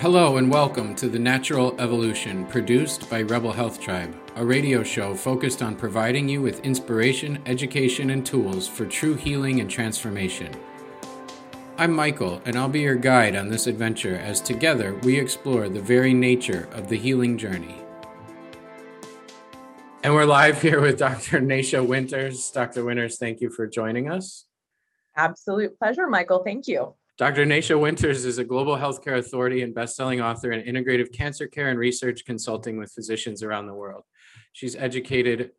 Hello and welcome to The Natural Evolution, produced by Rebel Health Tribe, a radio show focused on providing you with inspiration, education, and tools for true healing and transformation. I'm Michael, and I'll be your guide on this adventure as together we explore the very nature of the healing journey. And we're live here with Dr. Nasha Winters. Dr. Winters, thank you for joining us. Absolute pleasure, Michael. Thank you. Dr. Nasha Winters is a global healthcare authority and best-selling author in integrative cancer care and research consulting with physicians around the world. She's educated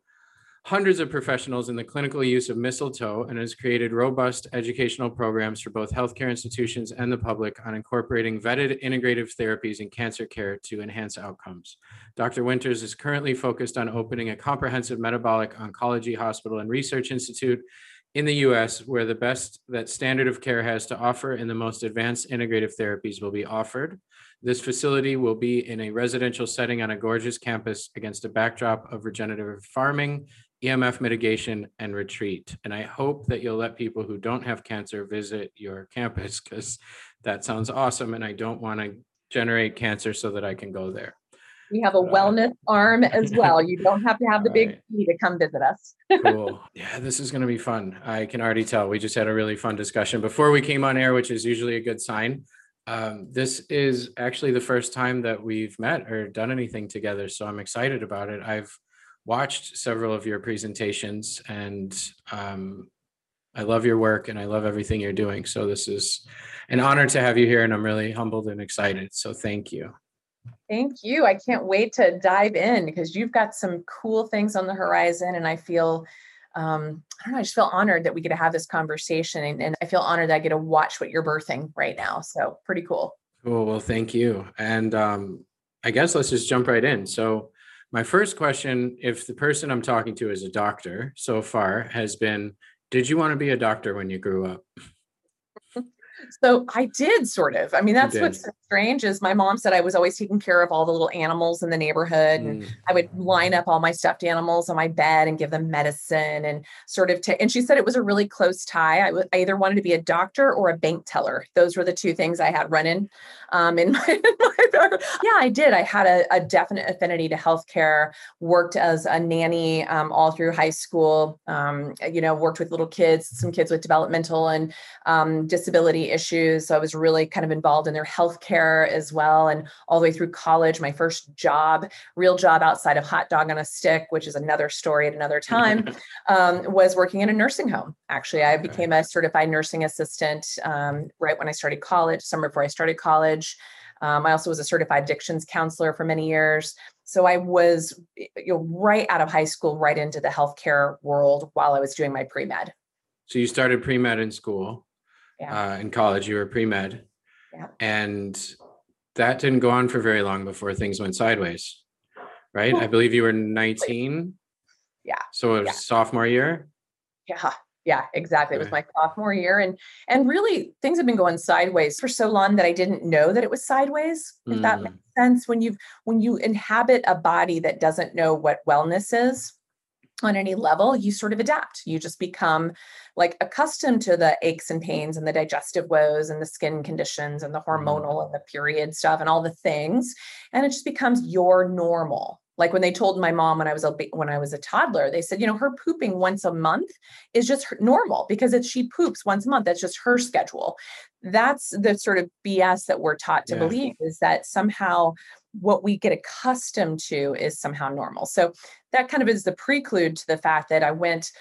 hundreds of professionals in the clinical use of mistletoe and has created robust educational programs for both healthcare institutions and the public on incorporating vetted integrative therapies in cancer care to enhance outcomes. Dr. Winters is currently focused on opening a comprehensive metabolic oncology hospital and research institute in the US where the best that standard of care has to offer and the most advanced integrative therapies will be offered. This facility will be in a residential setting on a gorgeous campus against a backdrop of regenerative farming, EMF mitigation, and retreat. And I hope that you'll let people who don't have cancer visit your campus because that sounds awesome. And I don't want to generate cancer so that I can go there. We have a wellness arm as well. You don't have to have the big fee to come visit us. cool. Yeah, this is going to be fun. I can already tell. We just had a really fun discussion before we came on air, which is usually a good sign. Um, this is actually the first time that we've met or done anything together. So I'm excited about it. I've watched several of your presentations and um, I love your work and I love everything you're doing. So this is an honor to have you here and I'm really humbled and excited. So thank you. Thank you. I can't wait to dive in because you've got some cool things on the horizon. And I feel, um, I don't know, I just feel honored that we get to have this conversation. And, and I feel honored that I get to watch what you're birthing right now. So pretty cool. Cool. Well, thank you. And um, I guess let's just jump right in. So, my first question if the person I'm talking to is a doctor so far has been Did you want to be a doctor when you grew up? So I did sort of. I mean, that's what's strange is my mom said I was always taking care of all the little animals in the neighborhood, and mm. I would line up all my stuffed animals on my bed and give them medicine and sort of. T- and she said it was a really close tie. I, w- I either wanted to be a doctor or a bank teller. Those were the two things I had running um, in my. In my yeah, I did. I had a, a, definite affinity to healthcare. Worked as a nanny um, all through high school. Um, you know, worked with little kids, some kids with developmental and um, issues. So I was really kind of involved in their healthcare as well. And all the way through college, my first job, real job outside of hot dog on a stick, which is another story at another time, um, was working in a nursing home. Actually, I became a certified nursing assistant um, right when I started college, summer before I started college. Um, I also was a certified addictions counselor for many years. So I was you know, right out of high school, right into the healthcare world while I was doing my pre med. So you started pre med in school yeah. uh, in college. You were pre med, yeah. and that didn't go on for very long before things went sideways, right? I believe you were nineteen. Yeah. So it was yeah. sophomore year. Yeah. Yeah, exactly. Okay. It was my sophomore year, and and really things have been going sideways for so long that I didn't know that it was sideways. If mm. that makes sense, when you when you inhabit a body that doesn't know what wellness is, on any level, you sort of adapt. You just become like accustomed to the aches and pains and the digestive woes and the skin conditions and the mm-hmm. hormonal and the period stuff and all the things. And it just becomes your normal. Like when they told my mom when I was a when I was a toddler, they said, you know, her pooping once a month is just normal because it's she poops once a month. That's just her schedule. That's the sort of BS that we're taught to yeah. believe is that somehow what we get accustomed to is somehow normal. So that kind of is the prelude to the fact that I went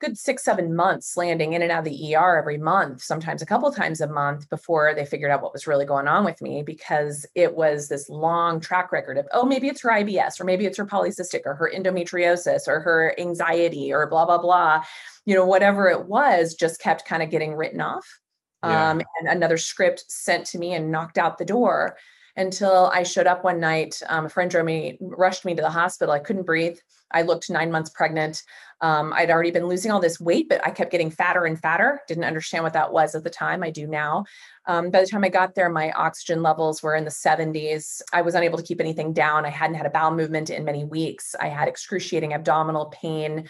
good six, seven months landing in and out of the ER every month, sometimes a couple times a month before they figured out what was really going on with me because it was this long track record of, oh, maybe it's her IBS or maybe it's her polycystic or her endometriosis or her anxiety or blah, blah, blah. You know, whatever it was just kept kind of getting written off. Yeah. Um, and another script sent to me and knocked out the door until I showed up one night. Um, a friend drove me, rushed me to the hospital. I couldn't breathe. I looked nine months pregnant. Um, I'd already been losing all this weight, but I kept getting fatter and fatter. Didn't understand what that was at the time. I do now. Um, by the time I got there, my oxygen levels were in the 70s. I was unable to keep anything down. I hadn't had a bowel movement in many weeks. I had excruciating abdominal pain.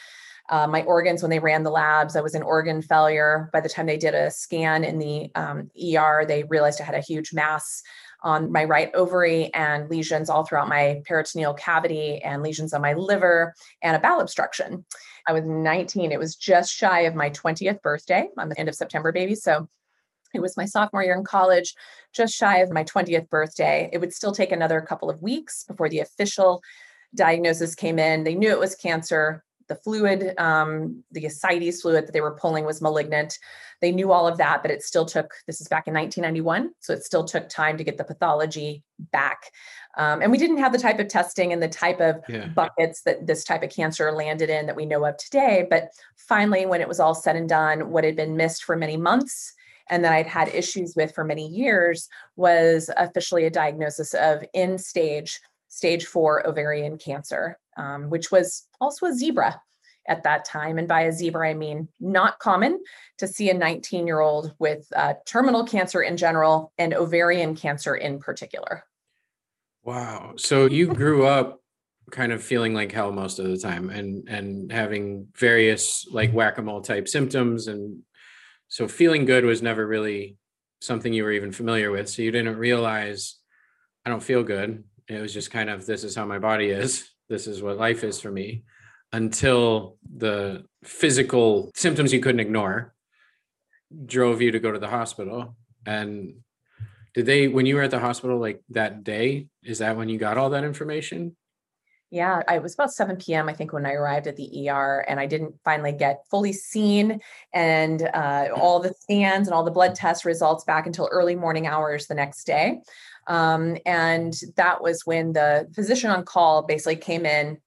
Uh, my organs, when they ran the labs, I was in organ failure. By the time they did a scan in the um, ER, they realized I had a huge mass on my right ovary and lesions all throughout my peritoneal cavity and lesions on my liver and a bowel obstruction. I was 19. It was just shy of my 20th birthday. I'm the end of September baby. So it was my sophomore year in college, just shy of my 20th birthday. It would still take another couple of weeks before the official diagnosis came in. They knew it was cancer. The fluid, um, the ascites fluid that they were pulling was malignant. They knew all of that, but it still took, this is back in 1991. So it still took time to get the pathology back. Um, and we didn't have the type of testing and the type of yeah. buckets that this type of cancer landed in that we know of today. But finally, when it was all said and done, what had been missed for many months and that I'd had issues with for many years was officially a diagnosis of end stage, stage four ovarian cancer, um, which was also a zebra at that time. And by a zebra, I mean not common to see a 19 year old with uh, terminal cancer in general and ovarian cancer in particular. Wow. So you grew up kind of feeling like hell most of the time and and having various like whack-a-mole type symptoms and so feeling good was never really something you were even familiar with. So you didn't realize I don't feel good. It was just kind of this is how my body is. This is what life is for me until the physical symptoms you couldn't ignore drove you to go to the hospital. And did they, when you were at the hospital like that day, is that when you got all that information? Yeah, I was about 7 p.m. I think when I arrived at the ER, and I didn't finally get fully seen and uh, all the scans and all the blood test results back until early morning hours the next day. Um, and that was when the physician on call basically came in,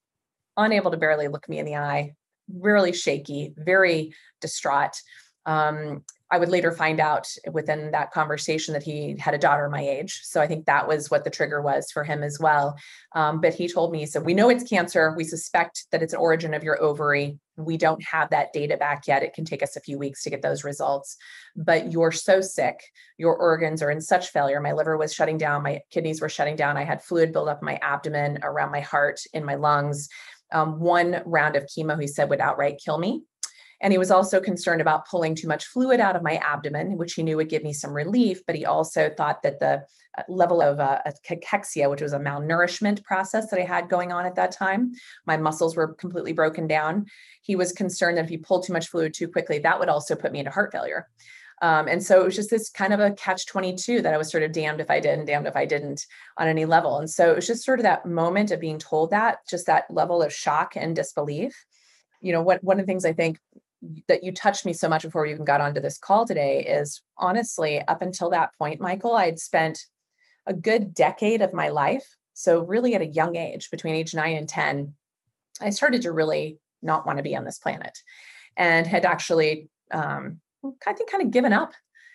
unable to barely look me in the eye, really shaky, very distraught. Um, I would later find out within that conversation that he had a daughter my age. So I think that was what the trigger was for him as well. Um, but he told me, so we know it's cancer. We suspect that it's an origin of your ovary. We don't have that data back yet. It can take us a few weeks to get those results. But you're so sick. Your organs are in such failure. My liver was shutting down. My kidneys were shutting down. I had fluid build up in my abdomen, around my heart, in my lungs. Um, one round of chemo, he said, would outright kill me. And he was also concerned about pulling too much fluid out of my abdomen, which he knew would give me some relief. But he also thought that the uh, level of uh, cachexia, which was a malnourishment process that I had going on at that time, my muscles were completely broken down. He was concerned that if he pulled too much fluid too quickly, that would also put me into heart failure. Um, and so it was just this kind of a catch 22 that I was sort of damned if I did and damned if I didn't on any level. And so it was just sort of that moment of being told that, just that level of shock and disbelief. You know, what one of the things I think that you touched me so much before we even got onto this call today is honestly, up until that point, Michael, I'd spent a good decade of my life. So, really, at a young age, between age nine and 10, I started to really not want to be on this planet and had actually, um, I think, kind of given up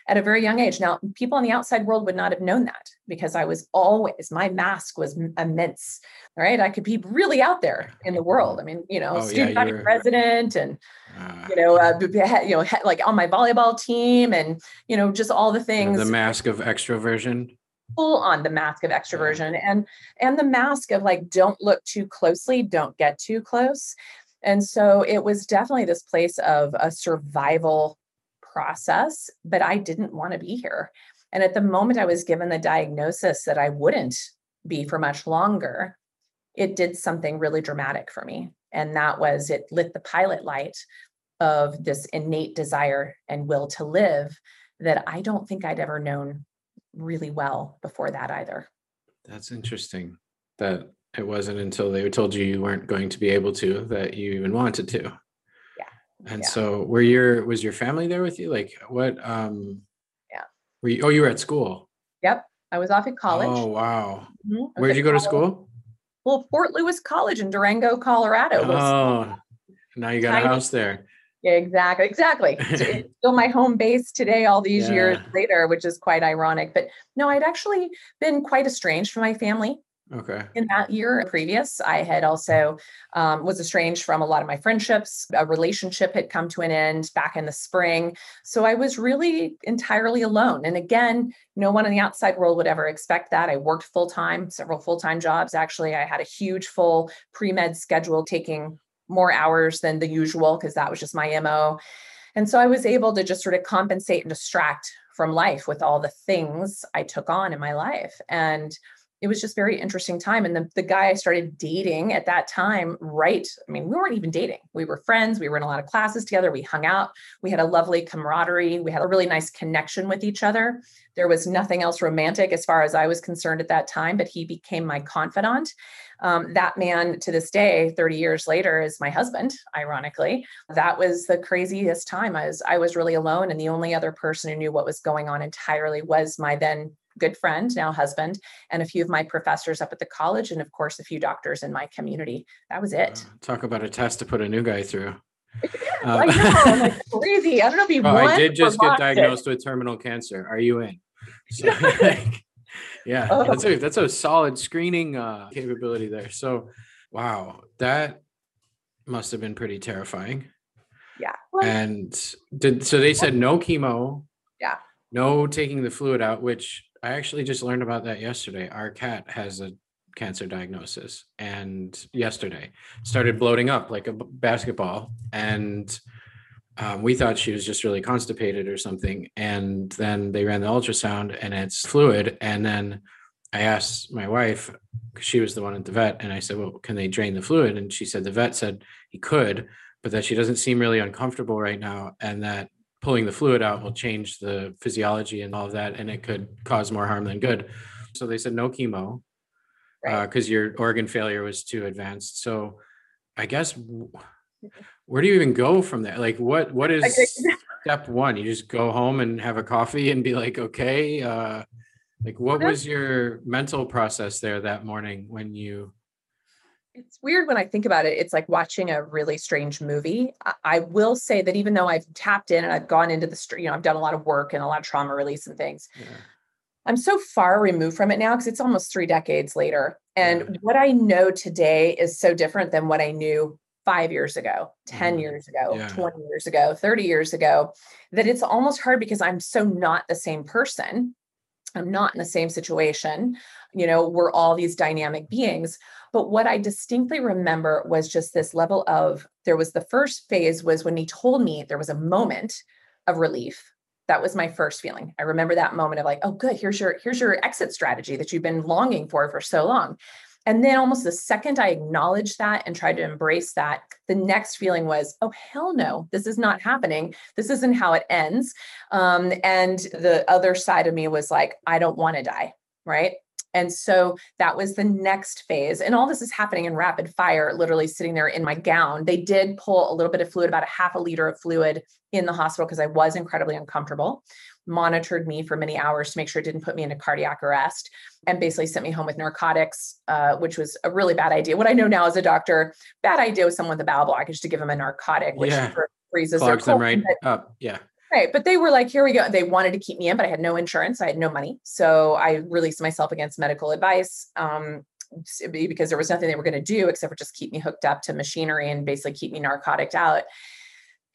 at a very young age. Now, people in the outside world would not have known that because I was always, my mask was immense, right? I could be really out there in the world. I mean, you know, oh, student yeah, body president and, you know, uh, you know, like on my volleyball team and, you know, just all the things. The mask of extroversion full on the mask of extroversion and and the mask of like don't look too closely don't get too close and so it was definitely this place of a survival process, but I didn't want to be here. And at the moment I was given the diagnosis that I wouldn't be for much longer, it did something really dramatic for me. And that was it lit the pilot light of this innate desire and will to live that I don't think I'd ever known really well before that either. That's interesting that it wasn't until they told you you weren't going to be able to that you even wanted to. Yeah. And yeah. so were your was your family there with you? Like what um yeah. Were you oh you were at school? Yep. I was off at college. Oh wow. Mm-hmm. Where'd you go college. to school? Well, Fort Lewis College in Durango, Colorado. Oh now you got tiny. a house there. Exactly. Exactly. it's still my home base today, all these yeah. years later, which is quite ironic. But no, I'd actually been quite estranged from my family Okay. In that year previous, I had also um, was estranged from a lot of my friendships. A relationship had come to an end back in the spring. So I was really entirely alone. And again, no one in the outside world would ever expect that. I worked full time, several full time jobs. Actually, I had a huge full pre med schedule taking more hours than the usual because that was just my MO. And so I was able to just sort of compensate and distract from life with all the things I took on in my life. And it was just very interesting time. And the, the guy I started dating at that time, right? I mean, we weren't even dating. We were friends. We were in a lot of classes together. We hung out. We had a lovely camaraderie. We had a really nice connection with each other. There was nothing else romantic as far as I was concerned at that time, but he became my confidant. Um, that man to this day, 30 years later, is my husband, ironically. That was the craziest time. I was, I was really alone. And the only other person who knew what was going on entirely was my then good friend, now husband, and a few of my professors up at the college, and of course, a few doctors in my community. That was it. Uh, talk about a test to put a new guy through. Uh, I know, I'm like crazy. I don't know if he oh, I did just get diagnosed it. with terminal cancer. Are you in? So, like, yeah, oh. that's a that's a solid screening uh, capability there. So, wow, that must have been pretty terrifying. Yeah. And did so they said no chemo. Yeah. No taking the fluid out, which I actually just learned about that yesterday. Our cat has a cancer diagnosis and yesterday started bloating up like a basketball and um, we thought she was just really constipated or something and then they ran the ultrasound and it's fluid and then i asked my wife because she was the one at the vet and i said well can they drain the fluid and she said the vet said he could but that she doesn't seem really uncomfortable right now and that pulling the fluid out will change the physiology and all of that, and it could cause more harm than good. So they said no chemo because right. uh, your organ failure was too advanced. So I guess where do you even go from there? Like what what is step one? You just go home and have a coffee and be like, okay. Uh, like what was your mental process there that morning when you it's weird when I think about it. It's like watching a really strange movie. I, I, will say that even though I've tapped in and I've gone into the street, you know, I've done a lot of work and a lot of trauma release and things. Yeah. I'm so far removed from it now because it's almost three decades later. And yeah. what I know today is so different than what I knew five years ago, 10 mm. years ago, yeah. 20 years ago, 30 years ago, that it's almost hard because I'm so not the same person. I'm not in the same situation. You know, we're all these dynamic beings. But what I distinctly remember was just this level of there was the first phase was when he told me there was a moment of relief. That was my first feeling. I remember that moment of like, oh, good, here's your here's your exit strategy that you've been longing for for so long. And then almost the second I acknowledged that and tried to embrace that, the next feeling was, oh, hell no, this is not happening. This isn't how it ends. Um, and the other side of me was like, I don't want to die. Right. And so that was the next phase. And all this is happening in rapid fire, literally sitting there in my gown. They did pull a little bit of fluid, about a half a liter of fluid in the hospital because I was incredibly uncomfortable, monitored me for many hours to make sure it didn't put me into cardiac arrest, and basically sent me home with narcotics, uh, which was a really bad idea. What I know now as a doctor, bad idea with someone with a bowel blockage to give them a narcotic, which yeah. freezes Clogs them right up. Yeah. Right. But they were like, here we go. They wanted to keep me in, but I had no insurance. I had no money. So I released myself against medical advice um, because there was nothing they were going to do except for just keep me hooked up to machinery and basically keep me narcotic out.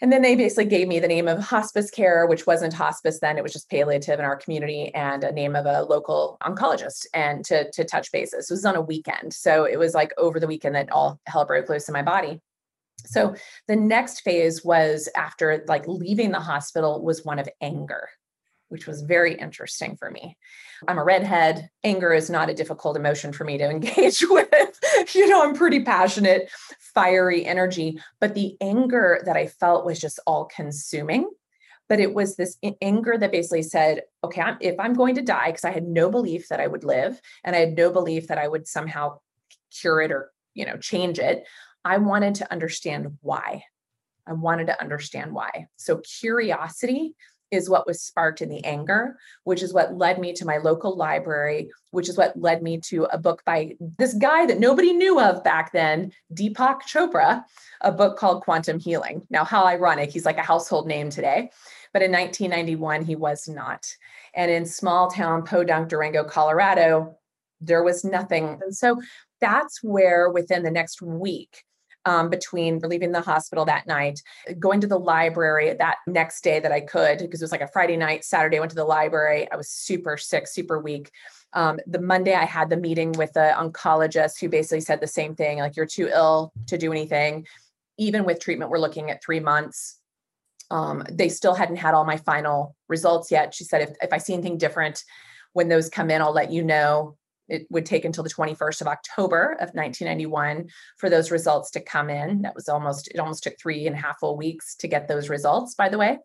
And then they basically gave me the name of hospice care, which wasn't hospice then, it was just palliative in our community, and a name of a local oncologist and to, to touch bases. It was on a weekend. So it was like over the weekend that all hell broke loose in my body. So the next phase was after like leaving the hospital was one of anger, which was very interesting for me. I'm a redhead. Anger is not a difficult emotion for me to engage with. you know, I'm pretty passionate, fiery energy, but the anger that I felt was just all consuming. But it was this anger that basically said, okay, I'm, if I'm going to die, because I had no belief that I would live and I had no belief that I would somehow cure it or, you know, change it, I wanted to understand why. I wanted to understand why. So, curiosity is what was sparked in the anger, which is what led me to my local library, which is what led me to a book by this guy that nobody knew of back then, Deepak Chopra, a book called Quantum Healing. Now, how ironic, he's like a household name today, but in 1991, he was not. And in small town Podunk, Durango, Colorado, there was nothing. And so that's where within the next week, um, between leaving the hospital that night, going to the library that next day that I could, because it was like a Friday night, Saturday, I went to the library. I was super sick, super weak. Um, the Monday, I had the meeting with the oncologist who basically said the same thing like, you're too ill to do anything. even with treatment, we're looking at three months. Um, they still hadn't had all my final results yet. She said, if, if I see anything different when those come in, I'll let you know it would take until the 21st of October of 1991 for those results to come in. That was almost, it almost took three and a half full weeks to get those results, by the way.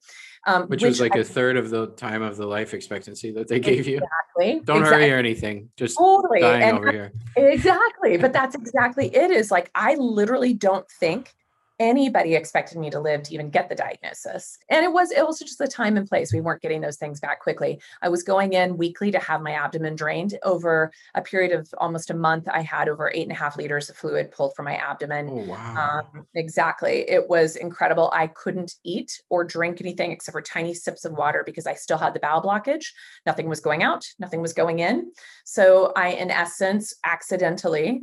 Um, which, which, was like I, a third of the time of the life expectancy that they gave you. Exactly. Don't exactly. hurry or anything. Just totally. dying and over here. Exactly. But that's exactly it is like, I literally don't think anybody expected me to live to even get the diagnosis. And it was it was just the time and place. We weren't getting those things back quickly. I was going in weekly to have my abdomen drained over a period of almost a month. I had over eight and a half liters of fluid pulled from my abdomen. Oh, wow. Um, exactly. It was incredible. I couldn't eat or drink anything except for tiny sips of water because I still had the bowel blockage. Nothing was going out, nothing was going in. So I, in essence, accidentally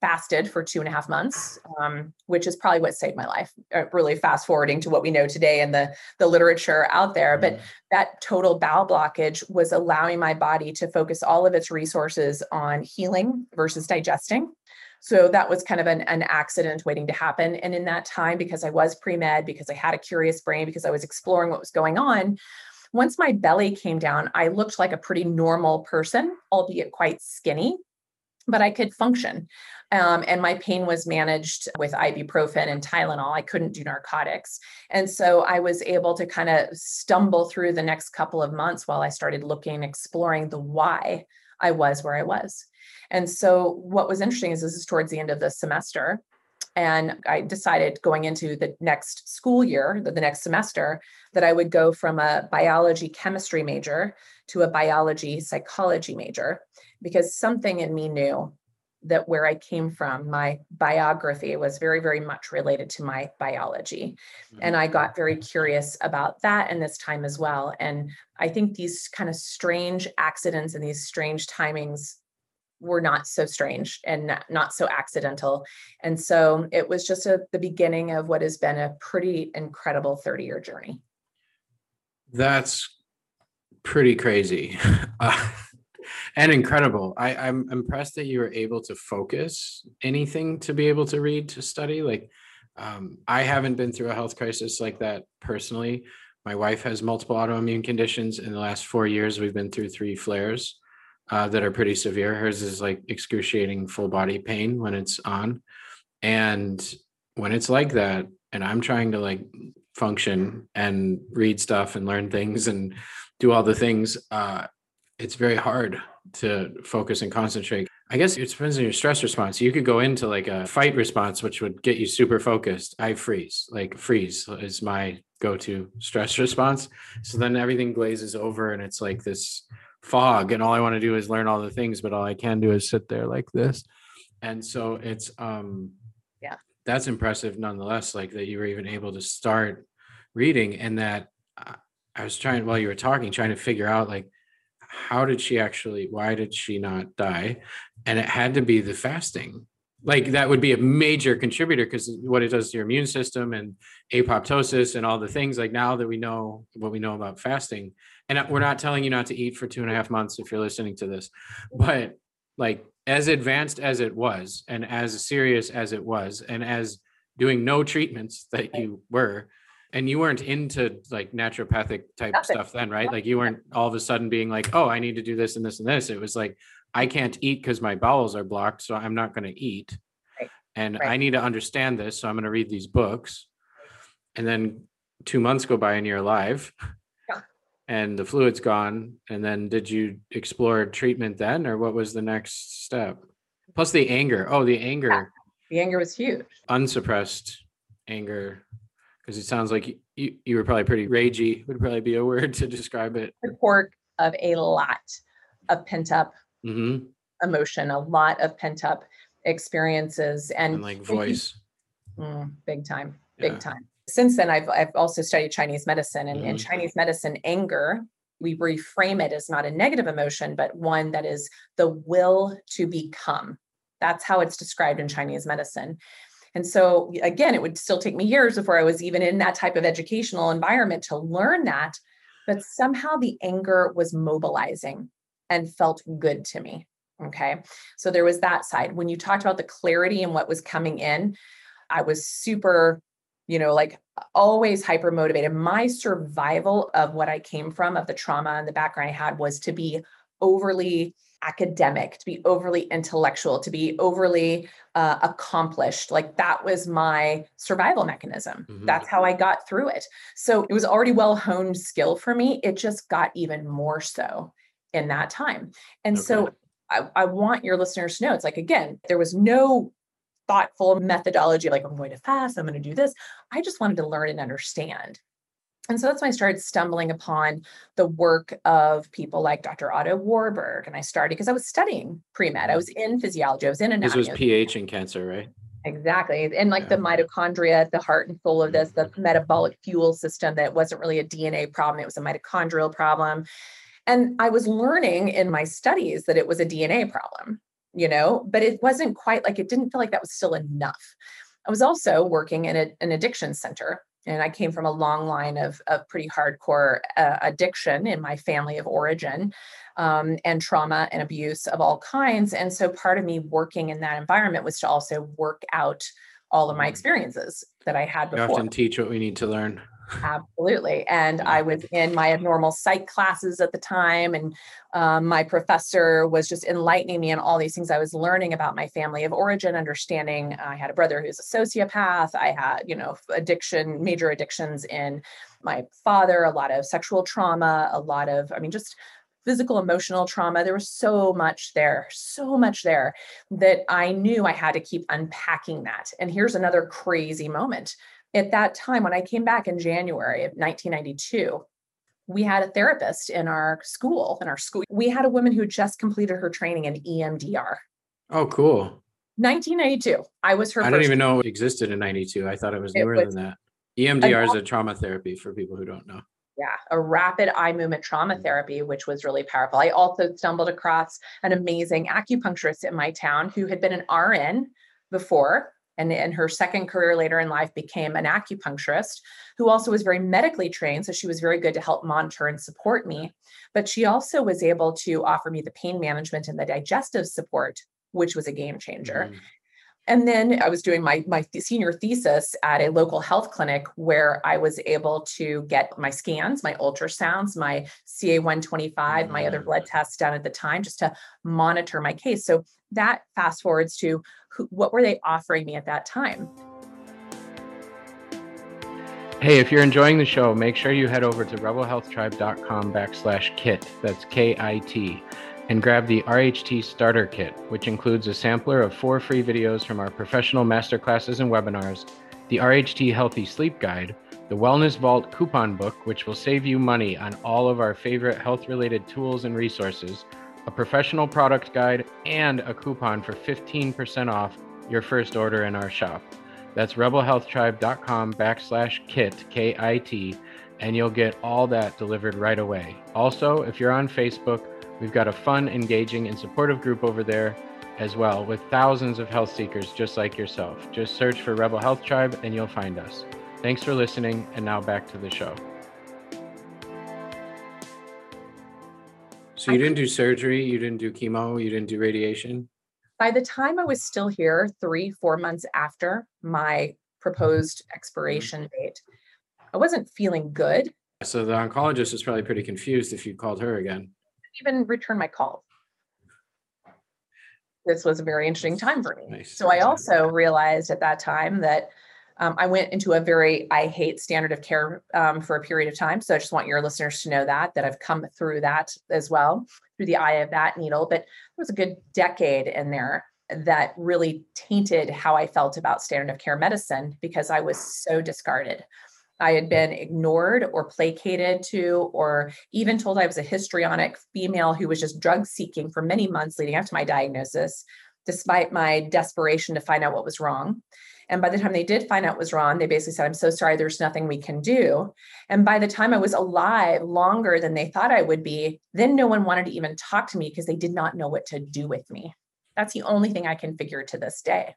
fasted for two and a half months, um, which is probably what saved my life. Uh, really fast forwarding to what we know today and the the literature out there, mm. but that total bowel blockage was allowing my body to focus all of its resources on healing versus digesting. So that was kind of an, an accident waiting to happen. And in that time, because I was pre med, because I had a curious brain, because I was exploring what was going on, once my belly came down, I looked like a pretty normal person, albeit quite skinny but I could function. Um, and my pain was managed with ibuprofen and Tylenol. I couldn't do narcotics. And so I was able to kind of stumble through the next couple of months while I started looking, exploring the why I was where I was. And so what was interesting is this is towards the end of the semester. And I decided going into the next school year, the, the next semester, that I would go from a biology chemistry major to a biology psychology major because something in me knew that where I came from, my biography was very, very much related to my biology. Mm-hmm. And I got very curious about that in this time as well. And I think these kind of strange accidents and these strange timings were not so strange and not, not so accidental. And so it was just a, the beginning of what has been a pretty incredible 30 year journey. That's pretty crazy. And incredible. I, I'm impressed that you were able to focus anything to be able to read to study. Like, um, I haven't been through a health crisis like that personally. My wife has multiple autoimmune conditions. In the last four years, we've been through three flares uh, that are pretty severe. Hers is like excruciating full body pain when it's on. And when it's like that, and I'm trying to like function and read stuff and learn things and do all the things, uh, it's very hard to focus and concentrate. I guess it depends on your stress response. You could go into like a fight response, which would get you super focused. I freeze, like freeze is my go to stress response. So then everything glazes over and it's like this fog. And all I want to do is learn all the things, but all I can do is sit there like this. And so it's, um, yeah, that's impressive nonetheless, like that you were even able to start reading and that uh, I was trying while you were talking, trying to figure out like, how did she actually why did she not die? And it had to be the fasting. Like that would be a major contributor because what it does to your immune system and apoptosis and all the things like now that we know what we know about fasting. And we're not telling you not to eat for two and a half months if you're listening to this but like as advanced as it was and as serious as it was and as doing no treatments that you were and you weren't into like naturopathic type Nothing. stuff then, right? Like you weren't all of a sudden being like, oh, I need to do this and this and this. It was like, I can't eat because my bowels are blocked, so I'm not going to eat. Right. And right. I need to understand this, so I'm going to read these books. And then two months go by and you're alive. Yeah. And the fluid's gone. And then did you explore treatment then, or what was the next step? Plus the anger. Oh, the anger. Yeah. The anger was huge. Unsuppressed anger because it sounds like you, you were probably pretty ragey would probably be a word to describe it report of a lot of pent up mm-hmm. emotion a lot of pent up experiences and, and like voice mm, big time big yeah. time since then I've, I've also studied chinese medicine and mm-hmm. in chinese medicine anger we reframe it as not a negative emotion but one that is the will to become that's how it's described in chinese medicine and so, again, it would still take me years before I was even in that type of educational environment to learn that. But somehow the anger was mobilizing and felt good to me. Okay. So there was that side. When you talked about the clarity and what was coming in, I was super, you know, like always hyper motivated. My survival of what I came from, of the trauma and the background I had, was to be overly academic, to be overly intellectual, to be overly uh, accomplished. Like that was my survival mechanism. Mm-hmm. That's how I got through it. So it was already well honed skill for me. It just got even more so in that time. And okay. so I, I want your listeners to know it's like, again, there was no thoughtful methodology like, I'm going to fast, I'm going to do this. I just wanted to learn and understand. And so that's when I started stumbling upon the work of people like Dr. Otto Warburg. And I started because I was studying pre med. I was in physiology. I was in anatomy. This was pH in cancer, right? Exactly. And like yeah. the mitochondria, the heart and soul of this, the mm-hmm. metabolic fuel system that wasn't really a DNA problem, it was a mitochondrial problem. And I was learning in my studies that it was a DNA problem, you know, but it wasn't quite like it didn't feel like that was still enough. I was also working in a, an addiction center and I came from a long line of, of pretty hardcore uh, addiction in my family of origin um, and trauma and abuse of all kinds. And so part of me working in that environment was to also work out all of my mm. experiences that I had before. You often teach what we need to learn. Absolutely. And I was in my abnormal psych classes at the time, and um, my professor was just enlightening me on all these things I was learning about my family of origin, understanding I had a brother who's a sociopath. I had, you know, addiction, major addictions in my father, a lot of sexual trauma, a lot of, I mean, just physical, emotional trauma. There was so much there, so much there that I knew I had to keep unpacking that. And here's another crazy moment at that time, when I came back in January of 1992, we had a therapist in our school. In our school, we had a woman who just completed her training in EMDR. Oh, cool. 1992. I was her. I don't even know it existed in 92. I thought it was newer it was, than that. EMDR is a trauma therapy for people who don't know. Yeah, a rapid eye movement trauma mm. therapy, which was really powerful. I also stumbled across an amazing acupuncturist in my town who had been an RN before and in her second career later in life became an acupuncturist who also was very medically trained so she was very good to help monitor and support me but she also was able to offer me the pain management and the digestive support which was a game changer mm. And then I was doing my my senior thesis at a local health clinic where I was able to get my scans, my ultrasounds, my CA125, mm-hmm. my other blood mm. tests done at the time just to monitor my case. So that fast forwards to who, what were they offering me at that time? Hey, if you're enjoying the show, make sure you head over to rebelhealthtribe.com backslash kit. That's K I T and grab the RHT Starter Kit, which includes a sampler of four free videos from our professional masterclasses and webinars, the RHT Healthy Sleep Guide, the Wellness Vault coupon book, which will save you money on all of our favorite health related tools and resources, a professional product guide, and a coupon for 15% off your first order in our shop. That's rebelhealthtribe.com backslash kit, K I T, and you'll get all that delivered right away. Also, if you're on Facebook, We've got a fun, engaging, and supportive group over there as well with thousands of health seekers just like yourself. Just search for Rebel Health Tribe and you'll find us. Thanks for listening, and now back to the show. So you didn't do surgery, you didn't do chemo, you didn't do radiation? By the time I was still here, three, four months after my proposed expiration mm-hmm. date, I wasn't feeling good. So the oncologist was probably pretty confused if you called her again even return my calls. This was a very interesting time for me. Nice. So I also realized at that time that um, I went into a very I hate standard of care um, for a period of time. So I just want your listeners to know that that I've come through that as well through the eye of that needle. But there was a good decade in there that really tainted how I felt about standard of care medicine because I was so discarded. I had been ignored or placated to, or even told I was a histrionic female who was just drug seeking for many months leading up to my diagnosis, despite my desperation to find out what was wrong. And by the time they did find out what was wrong, they basically said, I'm so sorry, there's nothing we can do. And by the time I was alive longer than they thought I would be, then no one wanted to even talk to me because they did not know what to do with me. That's the only thing I can figure to this day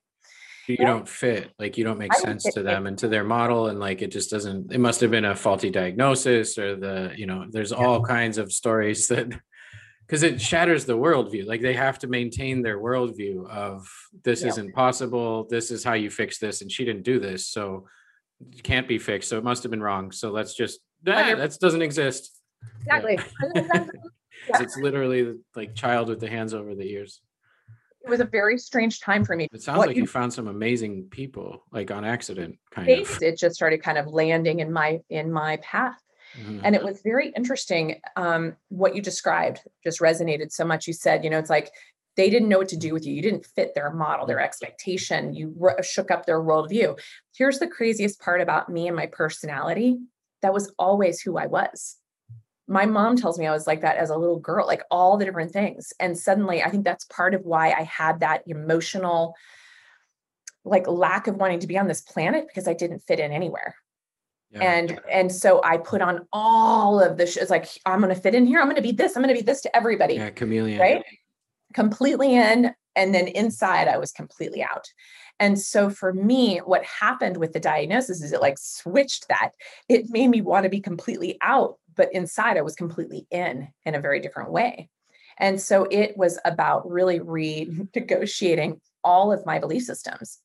you yeah. don't fit like you don't make sense to them and to their model and like it just doesn't it must have been a faulty diagnosis or the you know there's all kinds of stories that because it shatters the worldview. Like they have to maintain their worldview of this yeah. isn't possible. This is how you fix this, and she didn't do this, so it can't be fixed. So it must have been wrong. So let's just ah, that doesn't exist. Exactly. Yeah. it's literally like child with the hands over the ears. It was a very strange time for me. It sounds what like you, you, found some amazing people, like on accident, kind of. It just started kind of landing in my in my path. Mm-hmm. And it was very interesting. Um, what you described just resonated so much. You said, you know, it's like they didn't know what to do with you. You didn't fit their model, their expectation. You r- shook up their worldview. Here's the craziest part about me and my personality that was always who I was. My mom tells me I was like that as a little girl, like all the different things. And suddenly, I think that's part of why I had that emotional, like lack of wanting to be on this planet because I didn't fit in anywhere. Yeah. And and so I put on all of the shows like I'm gonna fit in here. I'm gonna be this. I'm gonna be this to everybody. Yeah, chameleon. Right. Completely in, and then inside I was completely out. And so for me, what happened with the diagnosis is it like switched that. It made me want to be completely out, but inside I was completely in in a very different way. And so it was about really renegotiating all of my belief systems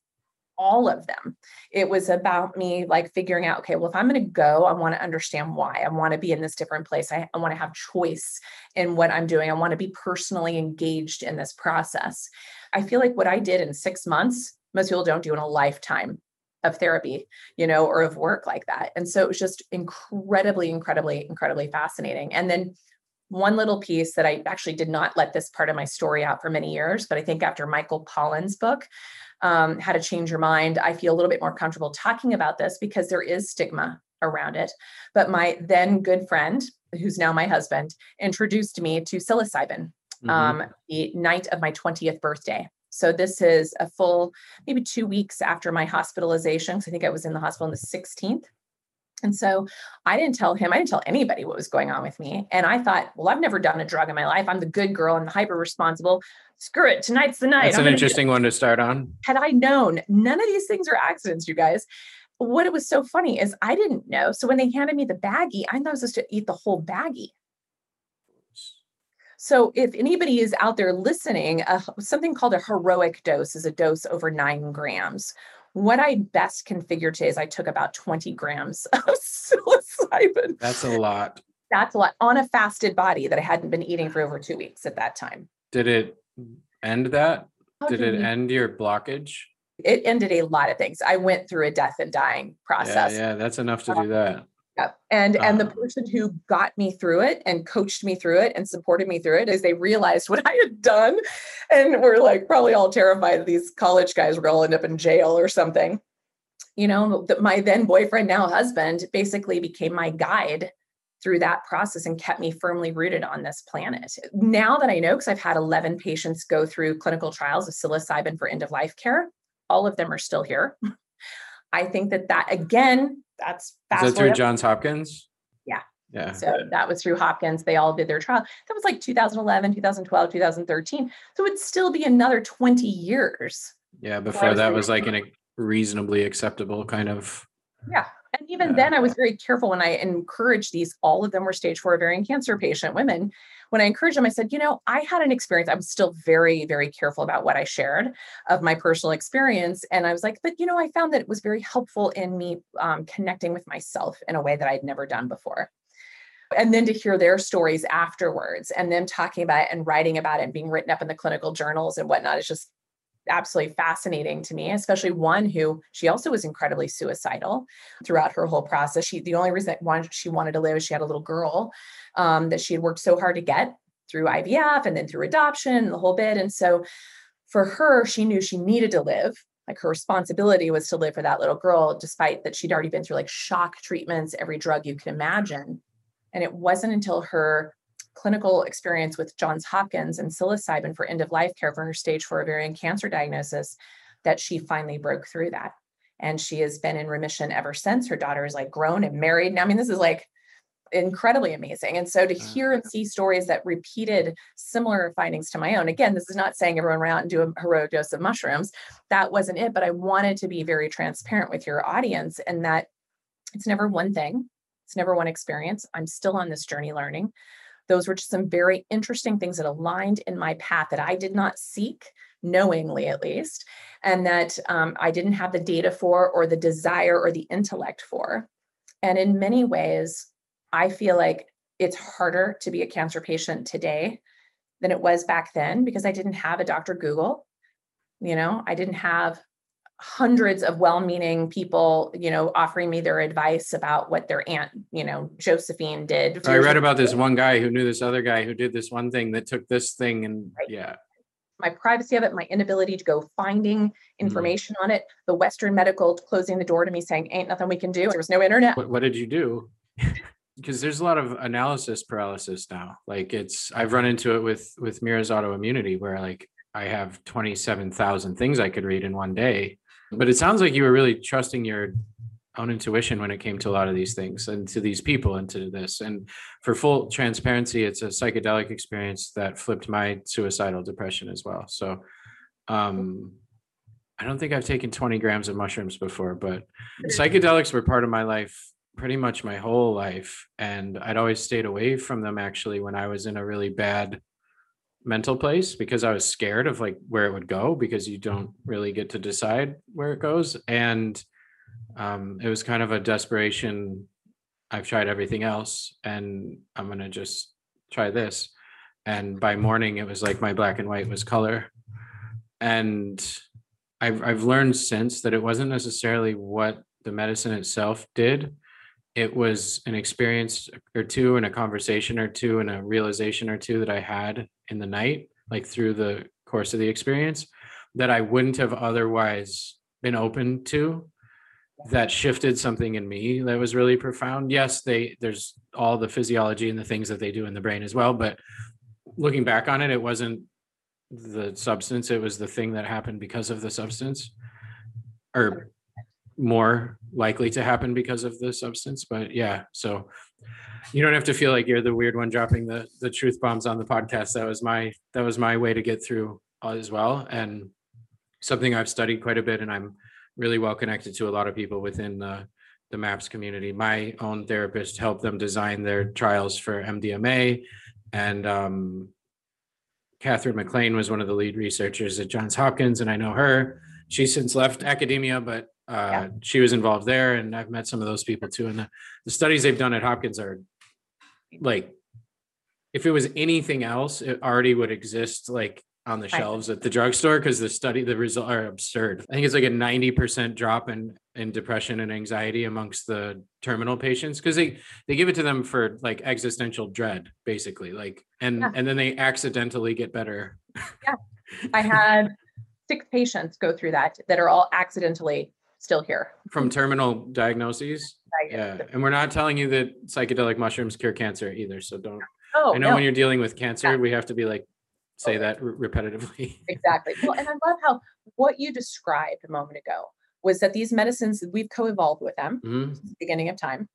all of them. It was about me like figuring out, okay, well, if I'm going to go, I want to understand why. I want to be in this different place. I, I want to have choice in what I'm doing. I want to be personally engaged in this process. I feel like what I did in six months, most people don't do in a lifetime of therapy, you know, or of work like that. And so it was just incredibly, incredibly, incredibly fascinating. And then one little piece that I actually did not let this part of my story out for many years, but I think after Michael Pollan's book, um, How to Change Your Mind, I feel a little bit more comfortable talking about this because there is stigma around it. But my then good friend, who's now my husband, introduced me to psilocybin mm-hmm. um, the night of my 20th birthday. So this is a full maybe two weeks after my hospitalization. So I think I was in the hospital on the 16th. And so I didn't tell him, I didn't tell anybody what was going on with me. And I thought, well, I've never done a drug in my life. I'm the good girl. I'm the hyper responsible. Screw it. Tonight's the night. That's I'm an interesting one to start on. Had I known, none of these things are accidents, you guys. What it was so funny is I didn't know. So when they handed me the baggie, I thought I was supposed to eat the whole baggie. So if anybody is out there listening, uh, something called a heroic dose is a dose over nine grams what I best configured today is I took about 20 grams of psilocybin. That's a lot. That's a lot on a fasted body that I hadn't been eating for over two weeks at that time. Did it end that? How Did it you... end your blockage? It ended a lot of things. I went through a death and dying process. Yeah, yeah that's enough to do um, that. Yeah. And um, and the person who got me through it and coached me through it and supported me through it is they realized what I had done. And we're like probably all terrified these college guys were all end up in jail or something. You know, that my then boyfriend, now husband, basically became my guide through that process and kept me firmly rooted on this planet. Now that I know, because I've had 11 patients go through clinical trials of psilocybin for end of life care, all of them are still here. I think that that again that's fast. Is that through Johns Hopkins? Yeah. Yeah. So that was through Hopkins. They all did their trial. That was like 2011, 2012, 2013. So it'd still be another 20 years. Yeah. Before that was like in a reasonably acceptable kind of. Yeah. And even yeah. then, I was very careful when I encouraged these. All of them were stage four ovarian cancer patient women when I encouraged them, I said, you know, I had an experience. I was still very, very careful about what I shared of my personal experience. And I was like, but, you know, I found that it was very helpful in me um, connecting with myself in a way that I'd never done before. And then to hear their stories afterwards and them talking about it and writing about it and being written up in the clinical journals and whatnot is just absolutely fascinating to me, especially one who she also was incredibly suicidal throughout her whole process. She the only reason she wanted to live is she had a little girl um, that she had worked so hard to get through IVF and then through adoption the whole bit. And so for her, she knew she needed to live. Like her responsibility was to live for that little girl, despite that she'd already been through like shock treatments, every drug you can imagine. And it wasn't until her clinical experience with Johns Hopkins and psilocybin for end of life care for her stage four ovarian cancer diagnosis that she finally broke through that. And she has been in remission ever since. Her daughter is like grown and married. Now, I mean, this is like incredibly amazing. And so to mm. hear and see stories that repeated similar findings to my own, again, this is not saying everyone run out and do a heroic dose of mushrooms. That wasn't it. But I wanted to be very transparent with your audience and that it's never one thing, it's never one experience. I'm still on this journey learning those were just some very interesting things that aligned in my path that I did not seek knowingly at least, and that um, I didn't have the data for, or the desire, or the intellect for. And in many ways, I feel like it's harder to be a cancer patient today than it was back then because I didn't have a Dr. Google. You know, I didn't have hundreds of well-meaning people, you know, offering me their advice about what their aunt, you know, Josephine did. I read about this one guy who knew this other guy who did this one thing that took this thing and right. yeah my privacy of it, my inability to go finding mm-hmm. information mm. on it, the Western medical closing the door to me saying, ain't nothing we can do. There was no internet. What, what did you do? because there's a lot of analysis paralysis now. Like it's, I've run into it with, with Mira's autoimmunity where like I have 27,000 things I could read in one day. But it sounds like you were really trusting your own intuition when it came to a lot of these things and to these people and to this. And for full transparency, it's a psychedelic experience that flipped my suicidal depression as well. So um, I don't think I've taken 20 grams of mushrooms before, but psychedelics were part of my life pretty much my whole life. And I'd always stayed away from them actually when I was in a really bad mental place because I was scared of like where it would go because you don't really get to decide where it goes. And um, it was kind of a desperation. I've tried everything else and I'm going to just try this. And by morning, it was like my black and white was color. And I've, I've learned since that it wasn't necessarily what the medicine itself did. It was an experience or two and a conversation or two and a realization or two that I had in the night, like through the course of the experience, that I wouldn't have otherwise been open to that shifted something in me that was really profound. Yes, they there's all the physiology and the things that they do in the brain as well, but looking back on it, it wasn't the substance, it was the thing that happened because of the substance or more likely to happen because of the substance. But yeah, so you don't have to feel like you're the weird one dropping the the truth bombs on the podcast. That was my that was my way to get through as well. And something I've studied quite a bit and I'm really well connected to a lot of people within the, the MAPS community. My own therapist helped them design their trials for MDMA. And um, Katherine MacLean was one of the lead researchers at Johns Hopkins, and I know her. She's since left academia, but uh, yeah. she was involved there, and I've met some of those people too. And the, the studies they've done at Hopkins are like, if it was anything else, it already would exist like on the shelves at the drugstore because the study the results are absurd. I think it's like a 90% drop in in depression and anxiety amongst the terminal patients because they they give it to them for like existential dread basically like and yeah. and then they accidentally get better. yeah. I had six patients go through that that are all accidentally still here from terminal diagnoses. Yeah. And we're not telling you that psychedelic mushrooms cure cancer either so don't Oh, I know no. when you're dealing with cancer, yeah. we have to be like, say okay. that re- repetitively. exactly. Well, and I love how what you described a moment ago was that these medicines we've co-evolved with them mm-hmm. the beginning of time.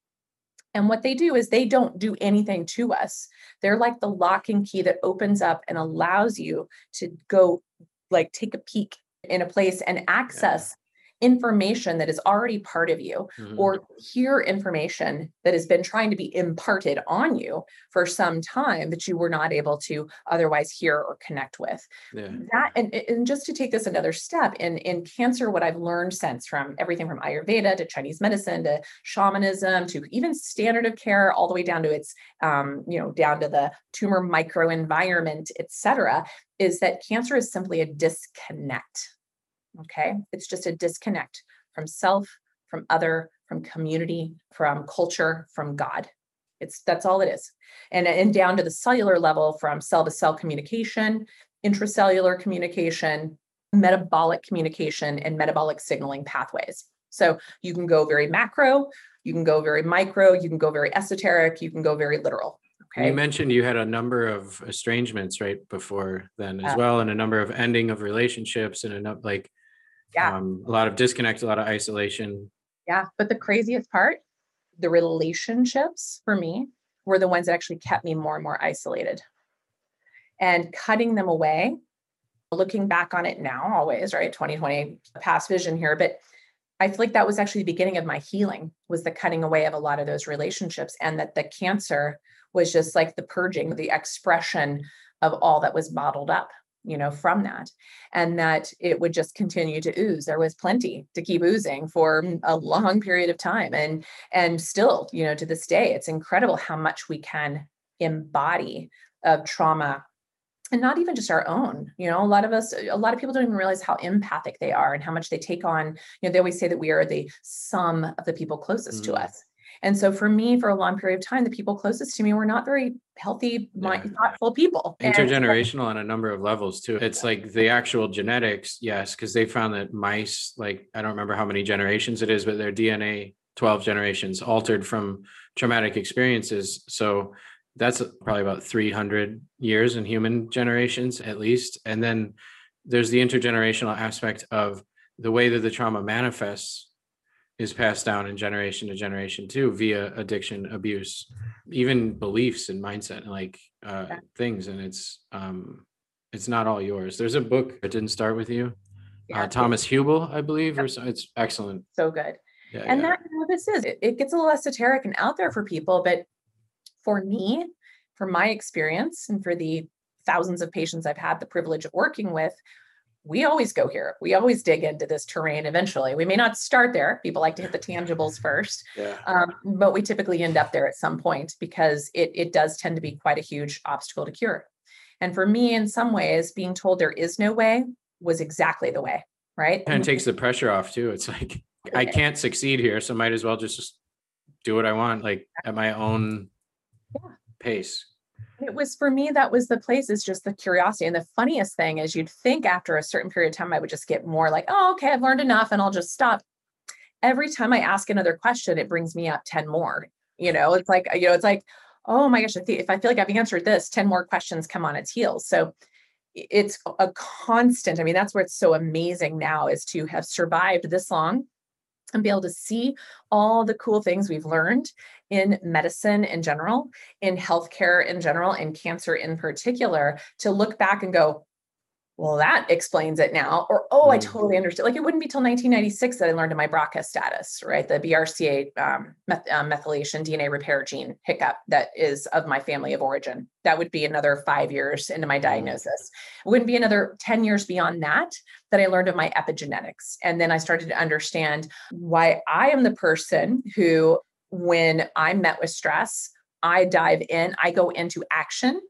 And what they do is they don't do anything to us. They're like the lock and key that opens up and allows you to go like take a peek in a place and access information that is already part of you mm-hmm. or hear information that has been trying to be imparted on you for some time that you were not able to otherwise hear or connect with yeah. that and, and just to take this another step in in cancer what i've learned since from everything from ayurveda to chinese medicine to shamanism to even standard of care all the way down to its um, you know down to the tumor microenvironment et cetera is that cancer is simply a disconnect Okay. It's just a disconnect from self, from other, from community, from culture, from God. It's that's all it is. And, and down to the cellular level from cell to cell communication, intracellular communication, metabolic communication, and metabolic signaling pathways. So you can go very macro, you can go very micro, you can go very esoteric, you can go very literal. Okay. You mentioned you had a number of estrangements right before then as well, and a number of ending of relationships and enough like yeah. Um, a lot of disconnect, a lot of isolation. Yeah. But the craziest part, the relationships for me were the ones that actually kept me more and more isolated. And cutting them away, looking back on it now, always, right? 2020 past vision here. But I feel like that was actually the beginning of my healing was the cutting away of a lot of those relationships and that the cancer was just like the purging, the expression of all that was bottled up you know from that and that it would just continue to ooze. There was plenty to keep oozing for a long period of time and and still you know to this day it's incredible how much we can embody of trauma and not even just our own. You know a lot of us a lot of people don't even realize how empathic they are and how much they take on. You know they always say that we are the sum of the people closest mm. to us and so for me, for a long period of time, the people closest to me were not very healthy, yeah. thoughtful people. Intergenerational and, on a number of levels too. It's like the actual genetics, yes, because they found that mice, like I don't remember how many generations it is, but their DNA 12 generations altered from traumatic experiences. So that's probably about 300 years in human generations at least. And then there's the intergenerational aspect of the way that the trauma manifests is passed down in generation to generation too via addiction abuse even beliefs and mindset and like uh, yeah. things. And it's um it's not all yours. There's a book that didn't start with you yeah, uh, thomas hubel i believe or so it's excellent. So good. Yeah, and that you know, this is it, it gets a little esoteric and out there for people but for me for my experience and for the thousands of patients i've had the privilege of working with we always go here. We always dig into this terrain eventually. We may not start there. People like to hit the tangibles first, yeah. um, but we typically end up there at some point because it, it does tend to be quite a huge obstacle to cure. And for me, in some ways, being told there is no way was exactly the way, right? And it takes the pressure off too. It's like, okay. I can't succeed here, so might as well just do what I want, like at my own yeah. pace it was for me that was the place is just the curiosity. And the funniest thing is you'd think after a certain period of time i would just get more like oh okay i've learned enough and i'll just stop. Every time i ask another question it brings me up 10 more you know? It's like you know it's like oh my gosh if i feel like i've answered this 10 more questions come on its heels. So it's a constant i mean that's where it's so amazing now is to have survived this long and be able to see all the cool things we've learned in medicine in general, in healthcare in general, and cancer in particular, to look back and go, well, that explains it now. Or, oh, I mm. totally understand. Like it wouldn't be till 1996 that I learned of my BRCA status, right? The BRCA um, meth- uh, methylation DNA repair gene hiccup that is of my family of origin. That would be another five years into my mm. diagnosis. It wouldn't be another 10 years beyond that that I learned of my epigenetics. And then I started to understand why I am the person who, when I'm met with stress, I dive in, I go into action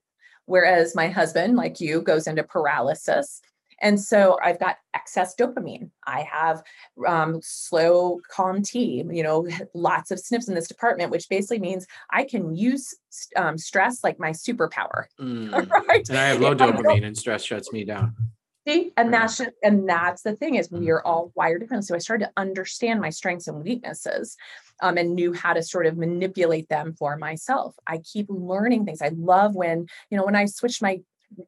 Whereas my husband, like you, goes into paralysis. And so I've got excess dopamine. I have um, slow, COMT, you know, lots of SNPs in this department, which basically means I can use um, stress like my superpower. Mm. right. And I have low dopamine and stress shuts me down. See, and that's just, and that's the thing is we are mm-hmm. all wired differently. So I started to understand my strengths and weaknesses, um, and knew how to sort of manipulate them for myself. I keep learning things. I love when you know when I switched my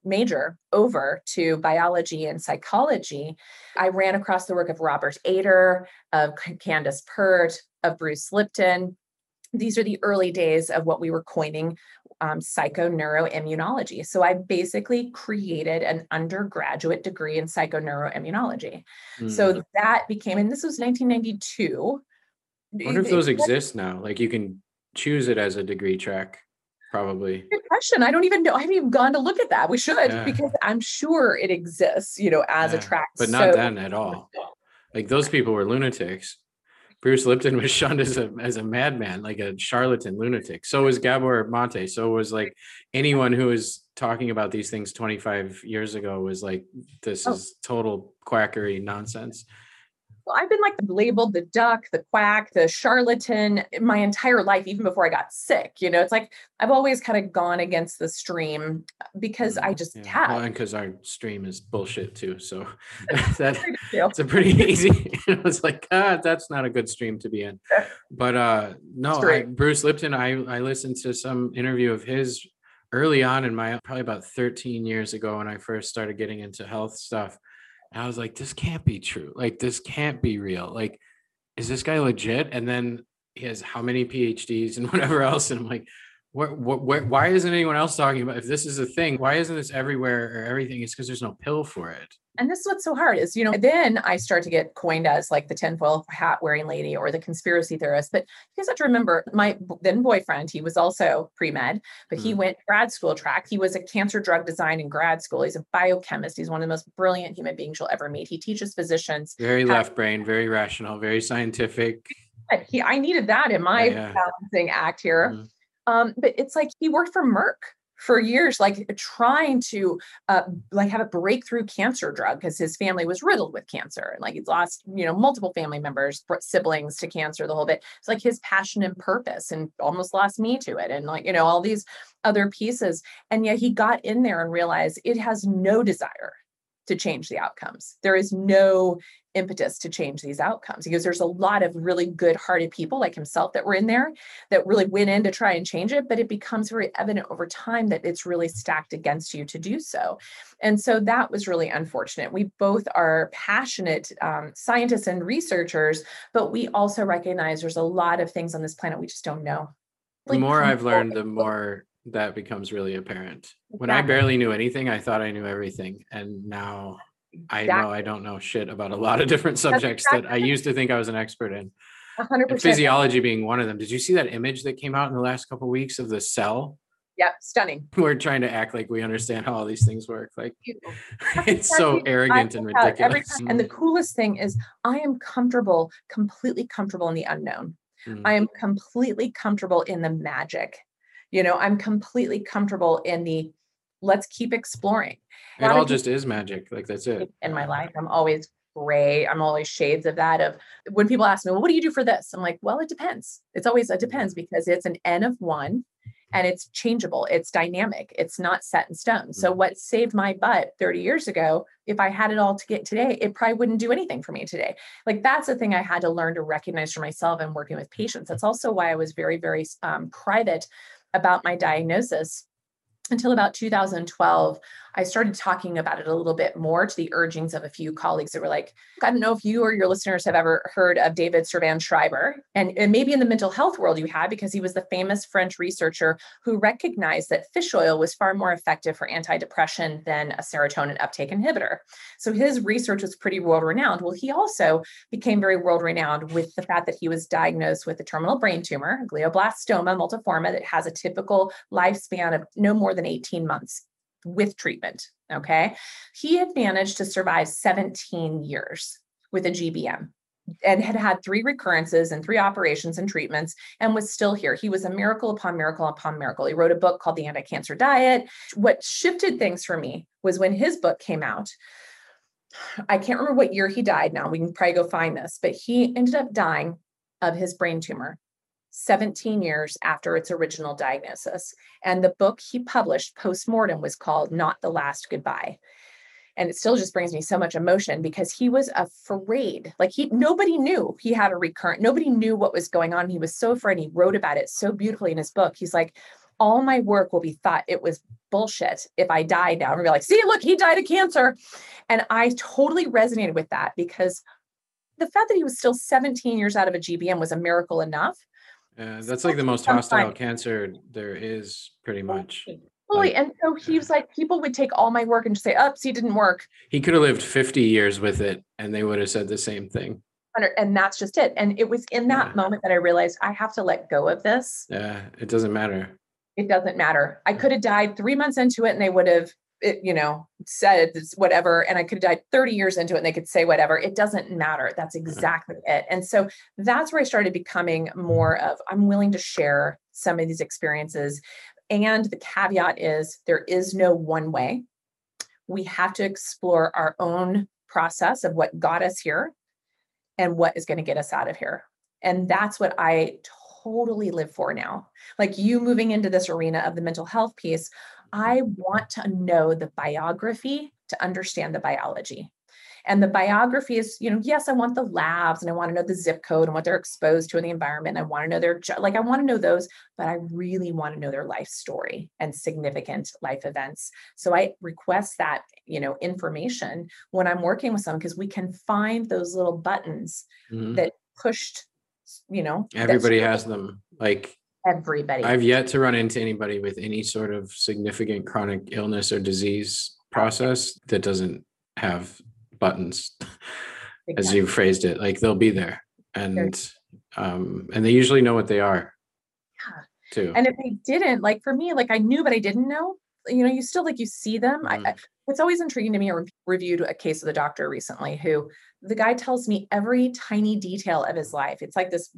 major over to biology and psychology, I ran across the work of Robert Ader, of Candace Pert, of Bruce Lipton. These are the early days of what we were coining um, psychoneuroimmunology. So I basically created an undergraduate degree in psychoneuroimmunology. Mm. So that became, and this was 1992. I wonder if those exist now. Like you can choose it as a degree track, probably. Good question. I don't even know. I haven't even gone to look at that. We should yeah. because I'm sure it exists, you know, as yeah. a track. But not so, then at all. Like those people were lunatics. Bruce Lipton was shunned as a as a madman, like a charlatan lunatic. So was Gabor Mate. So was like anyone who was talking about these things 25 years ago was like, this oh. is total quackery nonsense. I've been like labeled the duck, the quack, the charlatan my entire life, even before I got sick. You know, it's like I've always kind of gone against the stream because I mm, just yeah. have. Well, and because our stream is bullshit too. So that, it's a pretty easy. it's like, ah, that's not a good stream to be in. But uh no, I, Bruce Lipton, I, I listened to some interview of his early on in my probably about 13 years ago when I first started getting into health stuff and I was like, this can't be true. Like, this can't be real. Like, is this guy legit? And then he has how many PhDs and whatever else. And I'm like, what, what, what, why isn't anyone else talking about if this is a thing? Why isn't this everywhere or everything? It's because there's no pill for it. And this is what's so hard is, you know, then I start to get coined as like the tinfoil hat wearing lady or the conspiracy theorist. But you guys have to remember my then boyfriend, he was also pre med, but he mm. went grad school track. He was a cancer drug design in grad school. He's a biochemist. He's one of the most brilliant human beings you'll ever meet. He teaches physicians. Very left brain, very rational, very scientific. He, I needed that in my yeah. balancing act here. Mm. Um, but it's like he worked for Merck for years, like trying to uh, like have a breakthrough cancer drug because his family was riddled with cancer and like he's lost, you know, multiple family members, siblings to cancer, the whole bit. It's like his passion and purpose and almost lost me to it. And like, you know, all these other pieces. And yet he got in there and realized it has no desire to change the outcomes. There is no impetus to change these outcomes because there's a lot of really good hearted people like himself that were in there that really went in to try and change it but it becomes very evident over time that it's really stacked against you to do so. And so that was really unfortunate. We both are passionate um, scientists and researchers but we also recognize there's a lot of things on this planet we just don't know. The more i've learned the more that becomes really apparent. When i barely knew anything i thought i knew everything and now I know I don't know shit about a lot of different subjects exactly. that I used to think I was an expert in. 100%. And physiology being one of them. Did you see that image that came out in the last couple of weeks of the cell? Yep, stunning. We're trying to act like we understand how all these things work. Like it's so arrogant and ridiculous. and the coolest thing is I am comfortable, completely comfortable in the unknown. Mm. I am completely comfortable in the magic. You know, I'm completely comfortable in the let's keep exploring. It all just is magic. Like that's it. In my life, I'm always gray. I'm always shades of that. Of when people ask me, well, what do you do for this? I'm like, well, it depends. It's always it depends because it's an N of one and it's changeable. It's dynamic. It's not set in stone. So mm. what saved my butt 30 years ago, if I had it all to get today, it probably wouldn't do anything for me today. Like that's the thing I had to learn to recognize for myself and working with patients. That's also why I was very, very um, private about my diagnosis until about 2012 I started talking about it a little bit more to the urgings of a few colleagues that were like, I don't know if you or your listeners have ever heard of David Servan-Schreiber. And, and maybe in the mental health world you have, because he was the famous French researcher who recognized that fish oil was far more effective for antidepressant than a serotonin uptake inhibitor. So his research was pretty world renowned. Well, he also became very world renowned with the fact that he was diagnosed with a terminal brain tumor, glioblastoma multiforme, that has a typical lifespan of no more than 18 months with treatment. Okay. He had managed to survive 17 years with a GBM and had had three recurrences and three operations and treatments and was still here. He was a miracle upon miracle upon miracle. He wrote a book called The Anti Cancer Diet. What shifted things for me was when his book came out. I can't remember what year he died now. We can probably go find this, but he ended up dying of his brain tumor 17 years after its original diagnosis. And the book he published post mortem was called Not the Last Goodbye. And it still just brings me so much emotion because he was afraid. Like he nobody knew he had a recurrent, nobody knew what was going on. He was so afraid. He wrote about it so beautifully in his book. He's like, all my work will be thought it was bullshit if I died now. And be like, see, look, he died of cancer. And I totally resonated with that because the fact that he was still 17 years out of a GBM was a miracle enough. Yeah, that's like the most hostile cancer there is, pretty much. Fully. Like, and so he was like, people would take all my work and just say, "Up, he didn't work." He could have lived 50 years with it and they would have said the same thing. And that's just it. And it was in that yeah. moment that I realized I have to let go of this. Yeah, it doesn't matter. It doesn't matter. I could have died three months into it and they would have it, you know, said whatever, and I could have died 30 years into it and they could say whatever. It doesn't matter. That's mm. exactly it. And so that's where I started becoming more of I'm willing to share some of these experiences. And the caveat is there is no one way. We have to explore our own process of what got us here and what is going to get us out of here. And that's what I totally live for now. Like you moving into this arena of the mental health piece, I want to know the biography to understand the biology. And the biography is, you know, yes, I want the labs and I want to know the zip code and what they're exposed to in the environment. I want to know their, like, I want to know those, but I really want to know their life story and significant life events. So I request that, you know, information when I'm working with someone because we can find those little buttons mm-hmm. that pushed, you know. Everybody has them. Like everybody. I've yet to run into anybody with any sort of significant chronic illness or disease process that doesn't have buttons, exactly. as you phrased it. Like they'll be there, and um, and they usually know what they are. Yeah. Too. And if they didn't, like for me, like I knew, but I didn't know. You know, you still like you see them. Mm-hmm. I, I, it's always intriguing to me. I reviewed a case of the doctor recently who the guy tells me every tiny detail of his life. It's like this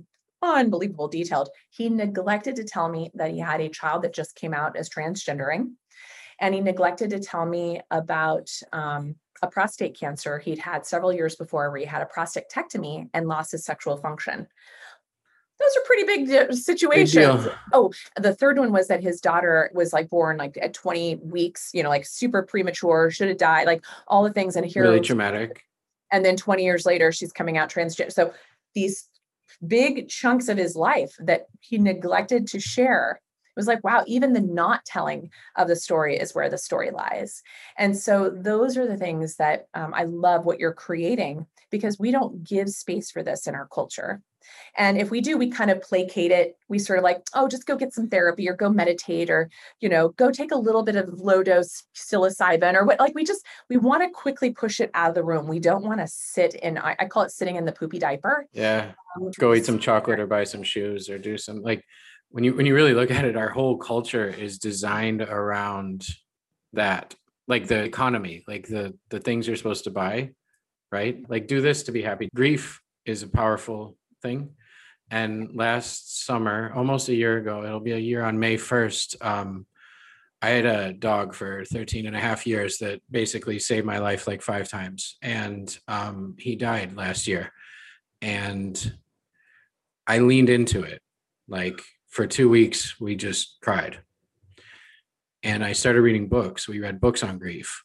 unbelievable detailed. He neglected to tell me that he had a child that just came out as transgendering. And he neglected to tell me about um, a prostate cancer he'd had several years before, where he had a prostatectomy and lost his sexual function. Those are pretty big situations. Big oh, the third one was that his daughter was like born like at 20 weeks, you know, like super premature, should have died, like all the things. And here, really traumatic. And then 20 years later, she's coming out transgender. So these big chunks of his life that he neglected to share. It was like wow even the not telling of the story is where the story lies. And so those are the things that um, i love what you're creating because we don't give space for this in our culture and if we do, we kind of placate it. We sort of like, oh, just go get some therapy or go meditate or, you know, go take a little bit of low dose psilocybin or what. Like we just, we want to quickly push it out of the room. We don't want to sit in, I, I, call it sitting in the poopy diaper. Yeah. Um, go eat some chocolate or buy some shoes or do some like, when you when you really look at it our whole culture is designed around that like the economy like the the things you're supposed to buy right like do this to be happy grief is a powerful thing. And last summer, almost a year ago, it'll be a year on May 1st. Um, I had a dog for 13 and a half years that basically saved my life like five times. And um, he died last year. And I leaned into it. Like for two weeks, we just cried. And I started reading books. We read books on grief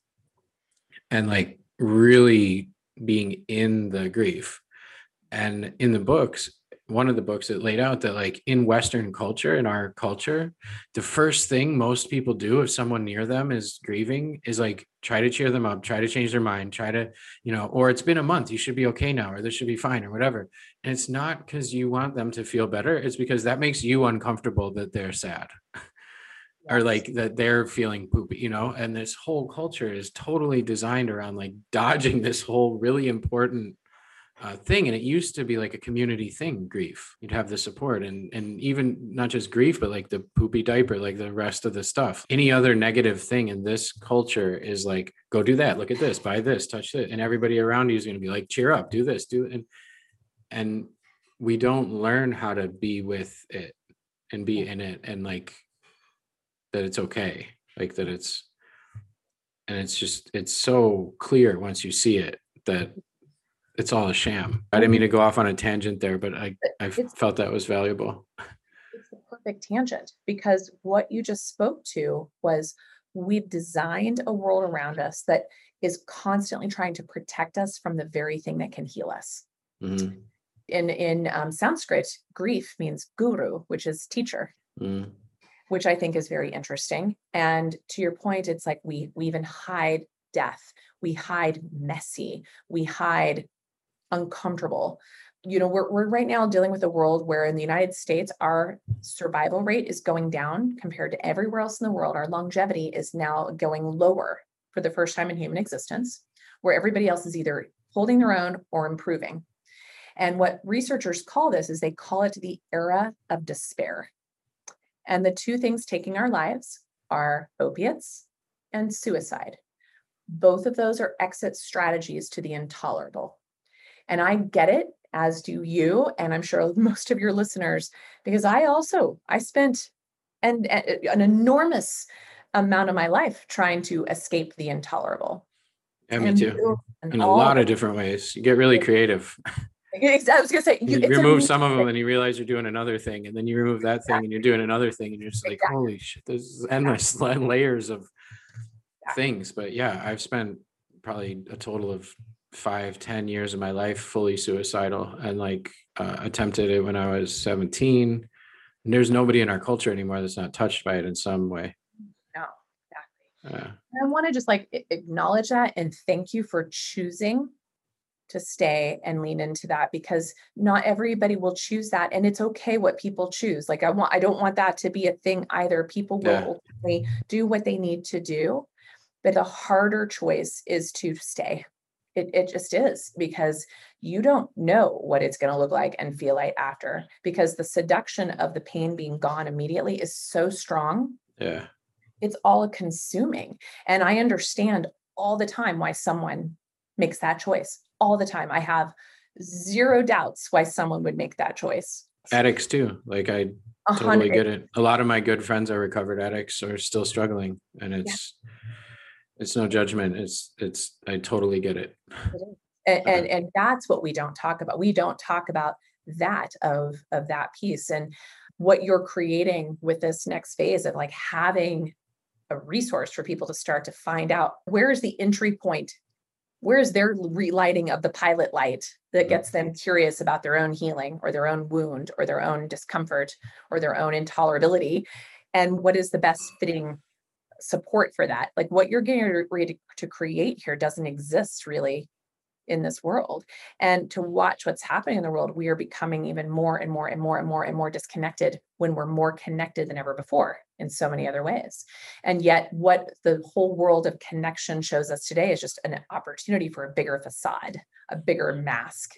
and like really being in the grief and in the books one of the books that laid out that like in western culture in our culture the first thing most people do if someone near them is grieving is like try to cheer them up try to change their mind try to you know or it's been a month you should be okay now or this should be fine or whatever and it's not because you want them to feel better it's because that makes you uncomfortable that they're sad. or like that they're feeling poopy you know and this whole culture is totally designed around like dodging this whole really important uh, thing and it used to be like a community thing grief. You'd have the support and and even not just grief but like the poopy diaper like the rest of the stuff. Any other negative thing in this culture is like go do that look at this buy this touch it and everybody around you is going to be like cheer up do this do it and and we don't learn how to be with it and be in it and like that it's okay like that it's and it's just it's so clear once you see it that it's all a sham. I didn't mean to go off on a tangent there, but I, I felt that was valuable. It's the perfect tangent because what you just spoke to was we've designed a world around us that is constantly trying to protect us from the very thing that can heal us. Mm-hmm. In in um, Sanskrit, grief means guru, which is teacher. Mm. Which I think is very interesting. And to your point, it's like we we even hide death, we hide messy, we hide uncomfortable. You know we're, we're right now dealing with a world where in the united states our survival rate is going down compared to everywhere else in the world. Our longevity is now going lower for the first time in human existence where everybody else is either holding their own or improving. And what researchers call this is they call it the era of despair and the two things taking our lives are opiates and suicide both of those are exit strategies to the intolerable and I get it, as do you, and I'm sure most of your listeners, because I also I spent an, an enormous amount of my life trying to escape the intolerable. Yeah, me too. In a lot of different ways. You get really creative. I was gonna say you, you remove some of them and you realize you're doing another thing, and then you remove that thing and you're doing another thing, and you're just like, exactly. holy shit, there's endless layers of things. But yeah, I've spent probably a total of five ten years of my life fully suicidal and like uh, attempted it when i was 17 and there's nobody in our culture anymore that's not touched by it in some way. No exactly. Uh, i want to just like acknowledge that and thank you for choosing to stay and lean into that because not everybody will choose that and it's okay what people choose like i want i don't want that to be a thing either people will yeah. ultimately do what they need to do but the harder choice is to stay. It, it just is because you don't know what it's going to look like and feel like after because the seduction of the pain being gone immediately is so strong. Yeah. It's all consuming and i understand all the time why someone makes that choice all the time. I have zero doubts why someone would make that choice. Addicts too. Like I totally get it. A lot of my good friends are recovered addicts or still struggling. And it's yeah. it's no judgment. It's it's I totally get it. it and, and and that's what we don't talk about. We don't talk about that of of that piece and what you're creating with this next phase of like having a resource for people to start to find out where is the entry point where's their relighting of the pilot light that mm-hmm. gets them curious about their own healing or their own wound or their own discomfort or their own intolerability? And what is the best fitting support for that? Like what you're getting ready to create here doesn't exist really in this world and to watch what's happening in the world we are becoming even more and more and more and more and more disconnected when we're more connected than ever before in so many other ways. And yet what the whole world of connection shows us today is just an opportunity for a bigger facade a bigger mask.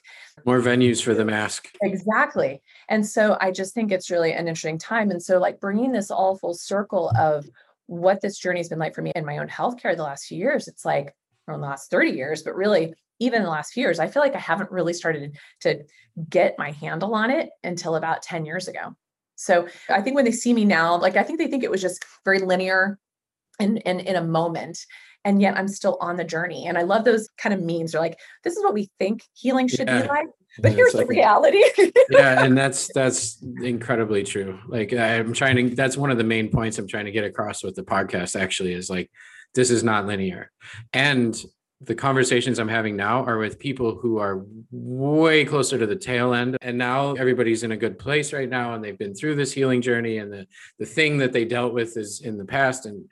More venues for the mask. Exactly. And so i just think it's really an interesting time. And so like bringing this all full circle of what this journey has been like for me in my own healthcare the last few years it's like or in the last 30 years, but really even in the last few years, I feel like I haven't really started to get my handle on it until about 10 years ago. So I think when they see me now, like I think they think it was just very linear and, and in a moment. And yet I'm still on the journey. And I love those kind of memes. They're like, this is what we think healing should yeah. be like. But yeah, here's like, the reality. yeah, and that's that's incredibly true. Like I'm trying to that's one of the main points I'm trying to get across with the podcast actually is like this is not linear. And the conversations I'm having now are with people who are way closer to the tail end. And now everybody's in a good place right now and they've been through this healing journey and the, the thing that they dealt with is in the past. And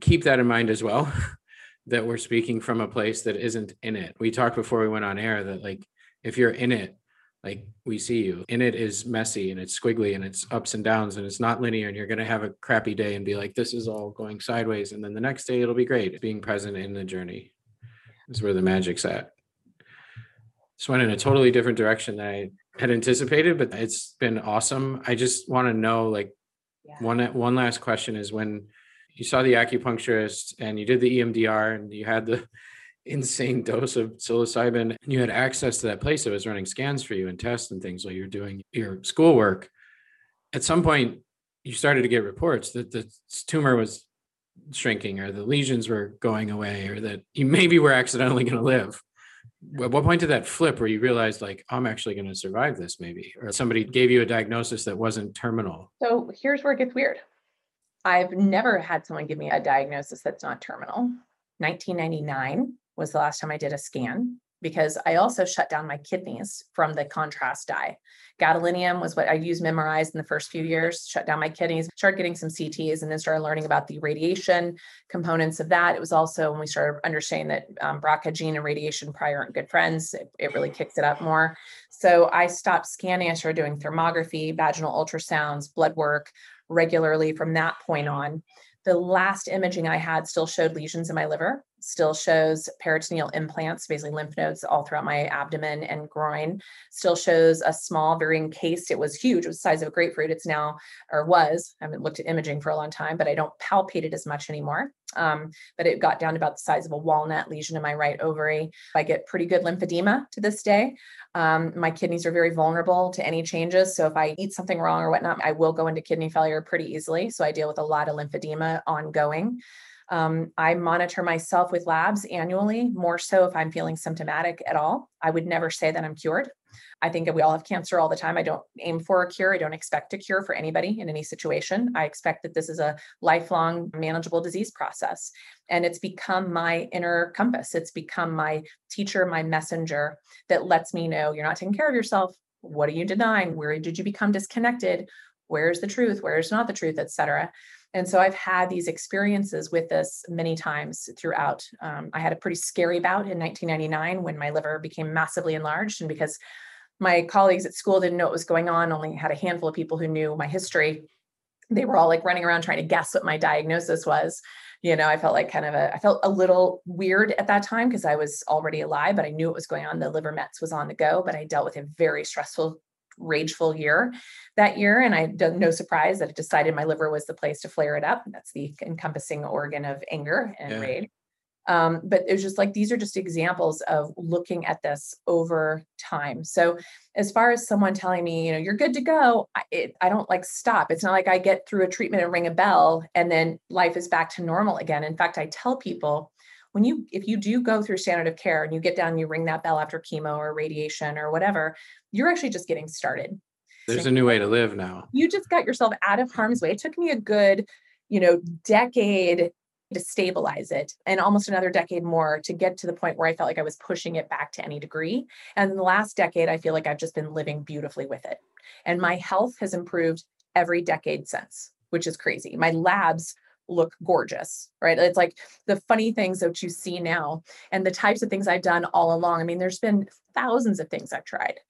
keep that in mind as well, that we're speaking from a place that isn't in it. We talked before we went on air that like if you're in it, like we see you in it is messy and it's squiggly and it's ups and downs and it's not linear and you're going to have a crappy day and be like this is all going sideways and then the next day it'll be great being present in the journey is where the magic's at. Just went in a totally different direction than I had anticipated, but it's been awesome. I just want to know, like, yeah. one one last question is when you saw the acupuncturist and you did the EMDR and you had the insane dose of psilocybin and you had access to that place that was running scans for you and tests and things while you're doing your schoolwork. At some point, you started to get reports that the tumor was shrinking or the lesions were going away or that you maybe were accidentally going to live. At what point did that flip where you realized like i'm actually going to survive this maybe? Or somebody gave you a diagnosis that wasn't terminal? So here's where it gets weird. I've never had someone give me a diagnosis that's not terminal. 1999 was the last time i did a scan because I also shut down my kidneys from the contrast dye. Gadolinium was what I used memorized in the first few years, shut down my kidneys, started getting some CTs, and then started learning about the radiation components of that. It was also when we started understanding that um, BRCA gene and radiation probably aren't good friends, it, it really kicks it up more. So I stopped scanning, I started doing thermography, vaginal ultrasounds, blood work regularly from that point on. The last imaging I had still showed lesions in my liver, still shows peritoneal implants, basically lymph nodes all throughout my abdomen and groin, still shows a small, very encased, it was huge, it was the size of a grapefruit. It's now, or was, I haven't looked at imaging for a long time, but I don't palpate it as much anymore. Um, but it got down to about the size of a walnut lesion in my right ovary. I get pretty good lymphedema to this day. Um, my kidneys are very vulnerable to any changes. So if I eat something wrong or whatnot, I will go into kidney failure pretty easily. So I deal with a lot of lymphedema ongoing. Um, I monitor myself with labs annually, more so if I'm feeling symptomatic at all. I would never say that I'm cured. I think that we all have cancer all the time. I don't aim for a cure. I don't expect a cure for anybody in any situation. I expect that this is a lifelong manageable disease process. And it's become my inner compass. It's become my teacher, my messenger that lets me know you're not taking care of yourself. What are you denying? Where did you become disconnected? Where's the truth? Where's not the truth, et cetera. And so I've had these experiences with this many times throughout. Um, I had a pretty scary bout in 1999 when my liver became massively enlarged. And because my colleagues at school didn't know what was going on, only had a handful of people who knew my history, they were all like running around trying to guess what my diagnosis was. You know, I felt like kind of a, I felt a little weird at that time because I was already alive, but I knew what was going on. The liver mets was on the go, but I dealt with a very stressful rageful year that year. And I no surprise that I decided my liver was the place to flare it up. That's the encompassing organ of anger and yeah. rage. Um, but it was just like these are just examples of looking at this over time. So as far as someone telling me, you know, you're good to go, I, it, I don't like stop. It's not like I get through a treatment and ring a bell and then life is back to normal again. In fact, I tell people when you if you do go through standard of care and you get down and you ring that bell after chemo or radiation or whatever you're actually just getting started there's so a new way to live now you just got yourself out of harm's way it took me a good you know decade to stabilize it and almost another decade more to get to the point where I felt like I was pushing it back to any degree. And in the last decade, I feel like I've just been living beautifully with it. And my health has improved every decade since, which is crazy. My labs look gorgeous, right? It's like the funny things that you see now and the types of things I've done all along. I mean, there's been thousands of things I've tried,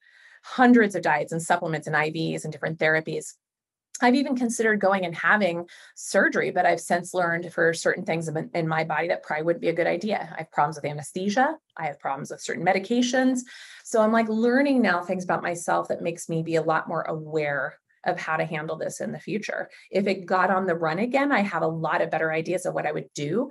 hundreds of diets and supplements and IVs and different therapies. I've even considered going and having surgery, but I've since learned for certain things in my body that probably wouldn't be a good idea. I have problems with anesthesia. I have problems with certain medications. So I'm like learning now things about myself that makes me be a lot more aware of how to handle this in the future. If it got on the run again, I have a lot of better ideas of what I would do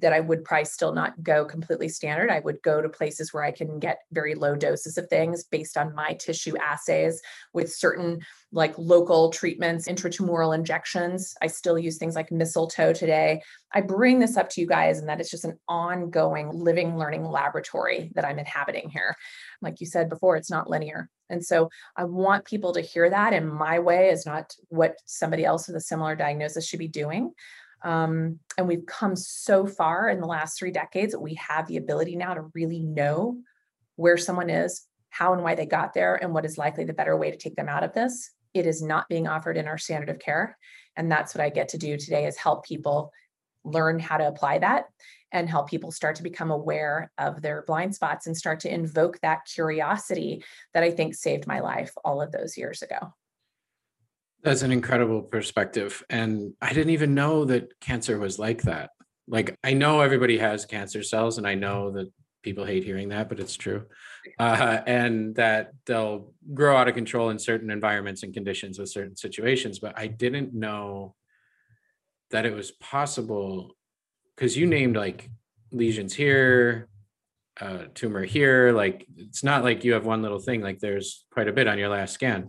that I would probably still not go completely standard. I would go to places where I can get very low doses of things based on my tissue assays with certain like local treatments, intratumoral injections. I still use things like mistletoe today. I bring this up to you guys, and that it's just an ongoing living, learning laboratory that I'm inhabiting here. Like you said before, it's not linear. And so I want people to hear that. And my way is not what somebody else with a similar diagnosis should be doing. Um, and we've come so far in the last three decades that we have the ability now to really know where someone is, how and why they got there, and what is likely the better way to take them out of this it is not being offered in our standard of care and that's what i get to do today is help people learn how to apply that and help people start to become aware of their blind spots and start to invoke that curiosity that i think saved my life all of those years ago that's an incredible perspective and i didn't even know that cancer was like that like i know everybody has cancer cells and i know that people hate hearing that, but it's true. Uh, and that they'll grow out of control in certain environments and conditions with certain situations. But I didn't know that it was possible because you named like lesions here, uh, tumor here. Like it's not like you have one little thing, like there's quite a bit on your last scan.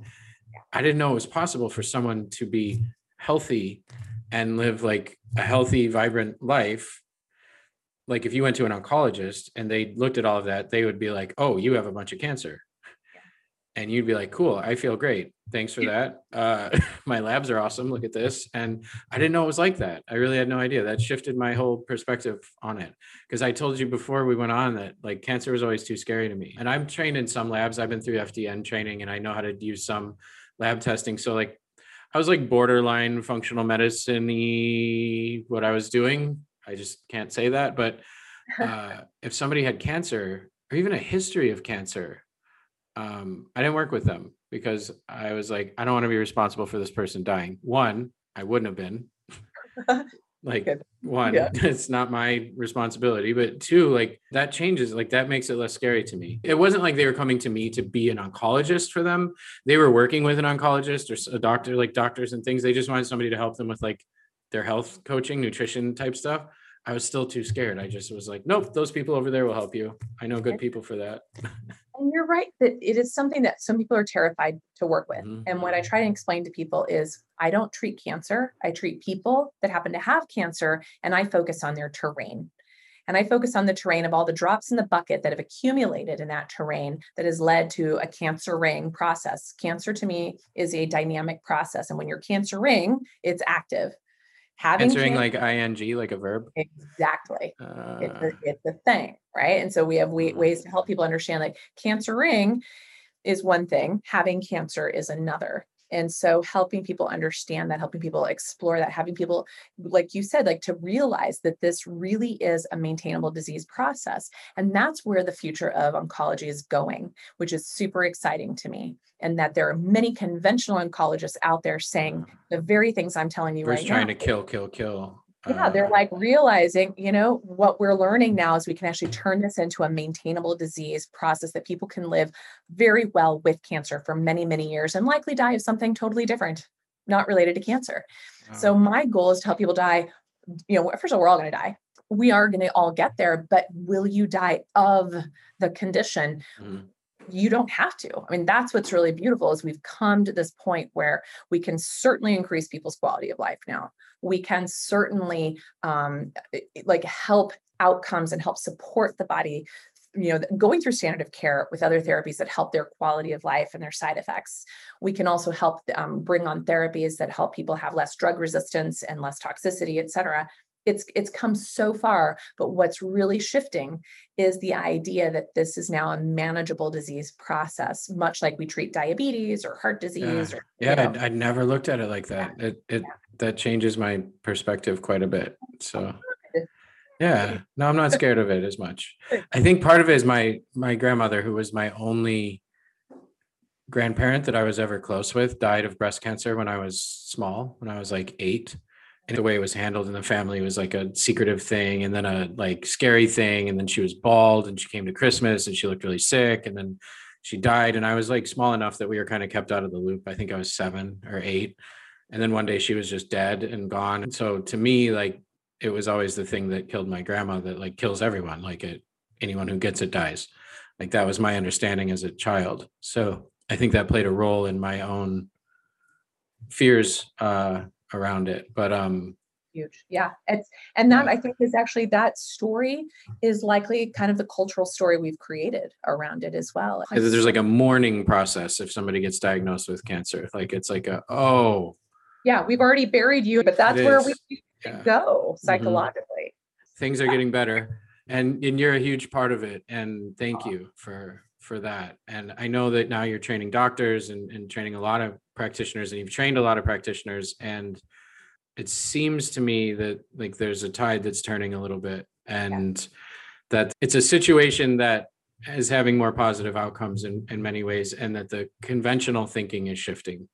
I didn't know it was possible for someone to be healthy and live like a healthy, vibrant life like if you went to an oncologist and they looked at all of that, they would be like, "Oh, you have a bunch of cancer," and you'd be like, "Cool, I feel great. Thanks for that. Uh, my labs are awesome. Look at this." And I didn't know it was like that. I really had no idea. That shifted my whole perspective on it because I told you before we went on that like cancer was always too scary to me. And I'm trained in some labs. I've been through FDN training, and I know how to use some lab testing. So like I was like borderline functional medicine what I was doing I just can't say that. But uh, if somebody had cancer or even a history of cancer, um, I didn't work with them because I was like, I don't want to be responsible for this person dying. One, I wouldn't have been. like Good. one, yeah. it's not my responsibility. But two, like that changes, like that makes it less scary to me. It wasn't like they were coming to me to be an oncologist for them. They were working with an oncologist or a doctor, like doctors and things. They just wanted somebody to help them with like their health coaching, nutrition type stuff. I was still too scared. I just was like, nope, those people over there will help you. I know good people for that. and you're right that it is something that some people are terrified to work with. Mm-hmm. And what I try to explain to people is I don't treat cancer. I treat people that happen to have cancer and I focus on their terrain. And I focus on the terrain of all the drops in the bucket that have accumulated in that terrain that has led to a cancering process. Cancer to me is a dynamic process. And when you're cancering, it's active having answering like ing like a verb? Exactly. Uh, it's, a, it's a thing right? And so we have we, ways to help people understand like cancering is one thing having cancer is another And so helping people understand that, helping people explore that, having people, like you said, like to realize that this really is a maintainable disease process. And that's where the future of oncology is going, which is super exciting to me. And that there are many conventional oncologists out there saying the very things I'm telling you right trying now. to kill, kill, kill. Yeah, they're Uh, like realizing, you know, what we're learning now is we can actually turn this into a maintainable disease process that people can live very well with cancer for many, many years and likely die of something totally different, not related to cancer. So my goal is to help people die. You know, first of all, we're all going to die. We are going to all get there, but will you die of the condition? Mhm. You don't have to. I mean, that's what's really beautiful is we've come to this point where we can certainly increase people's quality of life now. We can certainly um, like help outcomes and help support the body you know going through standard of care with other therapies that help their quality of life and their side effects we can also help um, bring on therapies that help people have less drug resistance and less toxicity et cetera it's it's come so far but what's really shifting is the idea that this is now a manageable disease process much like we treat diabetes or heart disease Yeah, or yeah. I'd, I'd never looked at it like that. It it that changes my perspective quite a bit. So oh, yeah, no, I'm not scared of it as much. I think part of it is my my grandmother, who was my only grandparent that I was ever close with, died of breast cancer when I was small, when I was like eight. And the way it was handled in the family was like a secretive thing and then a like scary thing. And then she was bald and she came to Christmas and she looked really sick. And then she died. And I was like small enough that we were kind of kept out of the loop. I think I was seven or eight. And then one day she was just dead and gone. And so to me, like it was always the thing that killed my grandma that like kills everyone. Like it anyone who gets it dies. Like that was my understanding as a child. So I think that played a role in my own fears uh around it. But um huge yeah it's and that Yeah. i think is actually that story is likely kind of the cultural story we've created around it as well there's like a mourning process if somebody gets diagnosed with cancer. Like it's like a oh yeah we've already buried you but that's where we yeah. go Mhm. psychologically things are getting better and and you're a huge part of it and thank you for for that. And i know that now you're training doctors and, and training a lot of practitioners and you've trained a lot of practitioners. And it seems to me that like there's a tide that's turning a little bit and that it's a situation that is having more positive outcomes in, in many ways and that the conventional thinking is shifting.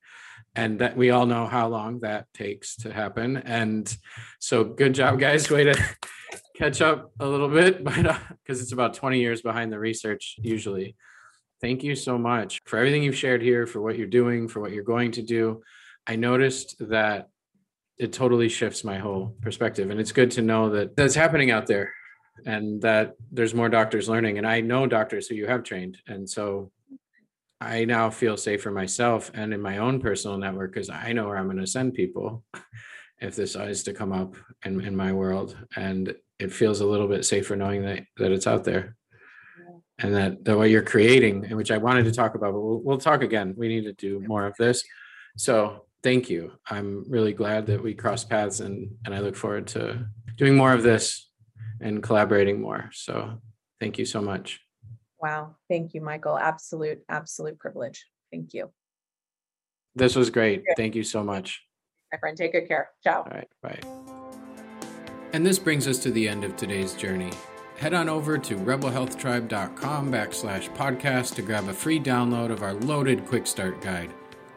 And that we all know how long that takes to happen. And so good job guys. Way to catch up a little bit but uh, because it's about 20 years behind the research usually. Thank you so much for everything you've shared here for what you're doing for what you're going to do. I noticed that it totally shifts my whole perspective and it's good to know that that's happening out there and that there's more doctors learning and i know doctors who you have trained and so i now feel safer myself and in my own personal network because i know where i'm going to send people if this is to come up in, in my world and it feels a little bit safer knowing that that it's out there. And that, that what you're creating and which i wanted to talk about but we'll, we'll talk again. We need to do more of this. So thank you. I'm really glad that we crossed paths and and i look forward to doing more of this and collaborating more. So thank you so much. Wow. Thank you michael. Absolute absolute privilege. Thank you. This was great. Thank you so much my friend take good care ciao all right bye and this brings us to the end of today's journey head on over to rebelhealthtribe.com backslash podcast to grab a free download of our loaded quick start guide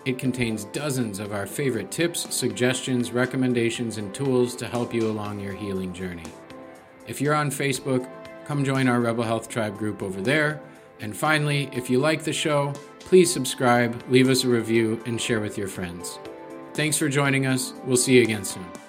it contains dozens of our favorite tips, suggestions, recommendations, and tools to help you along your healing journey. If you're on Facebook, come join our Rebel Health Tribe group over there. And finally, if you like the show, please subscribe, leave us a review, and share with your friends. Thanks for joining us. We'll see you again soon.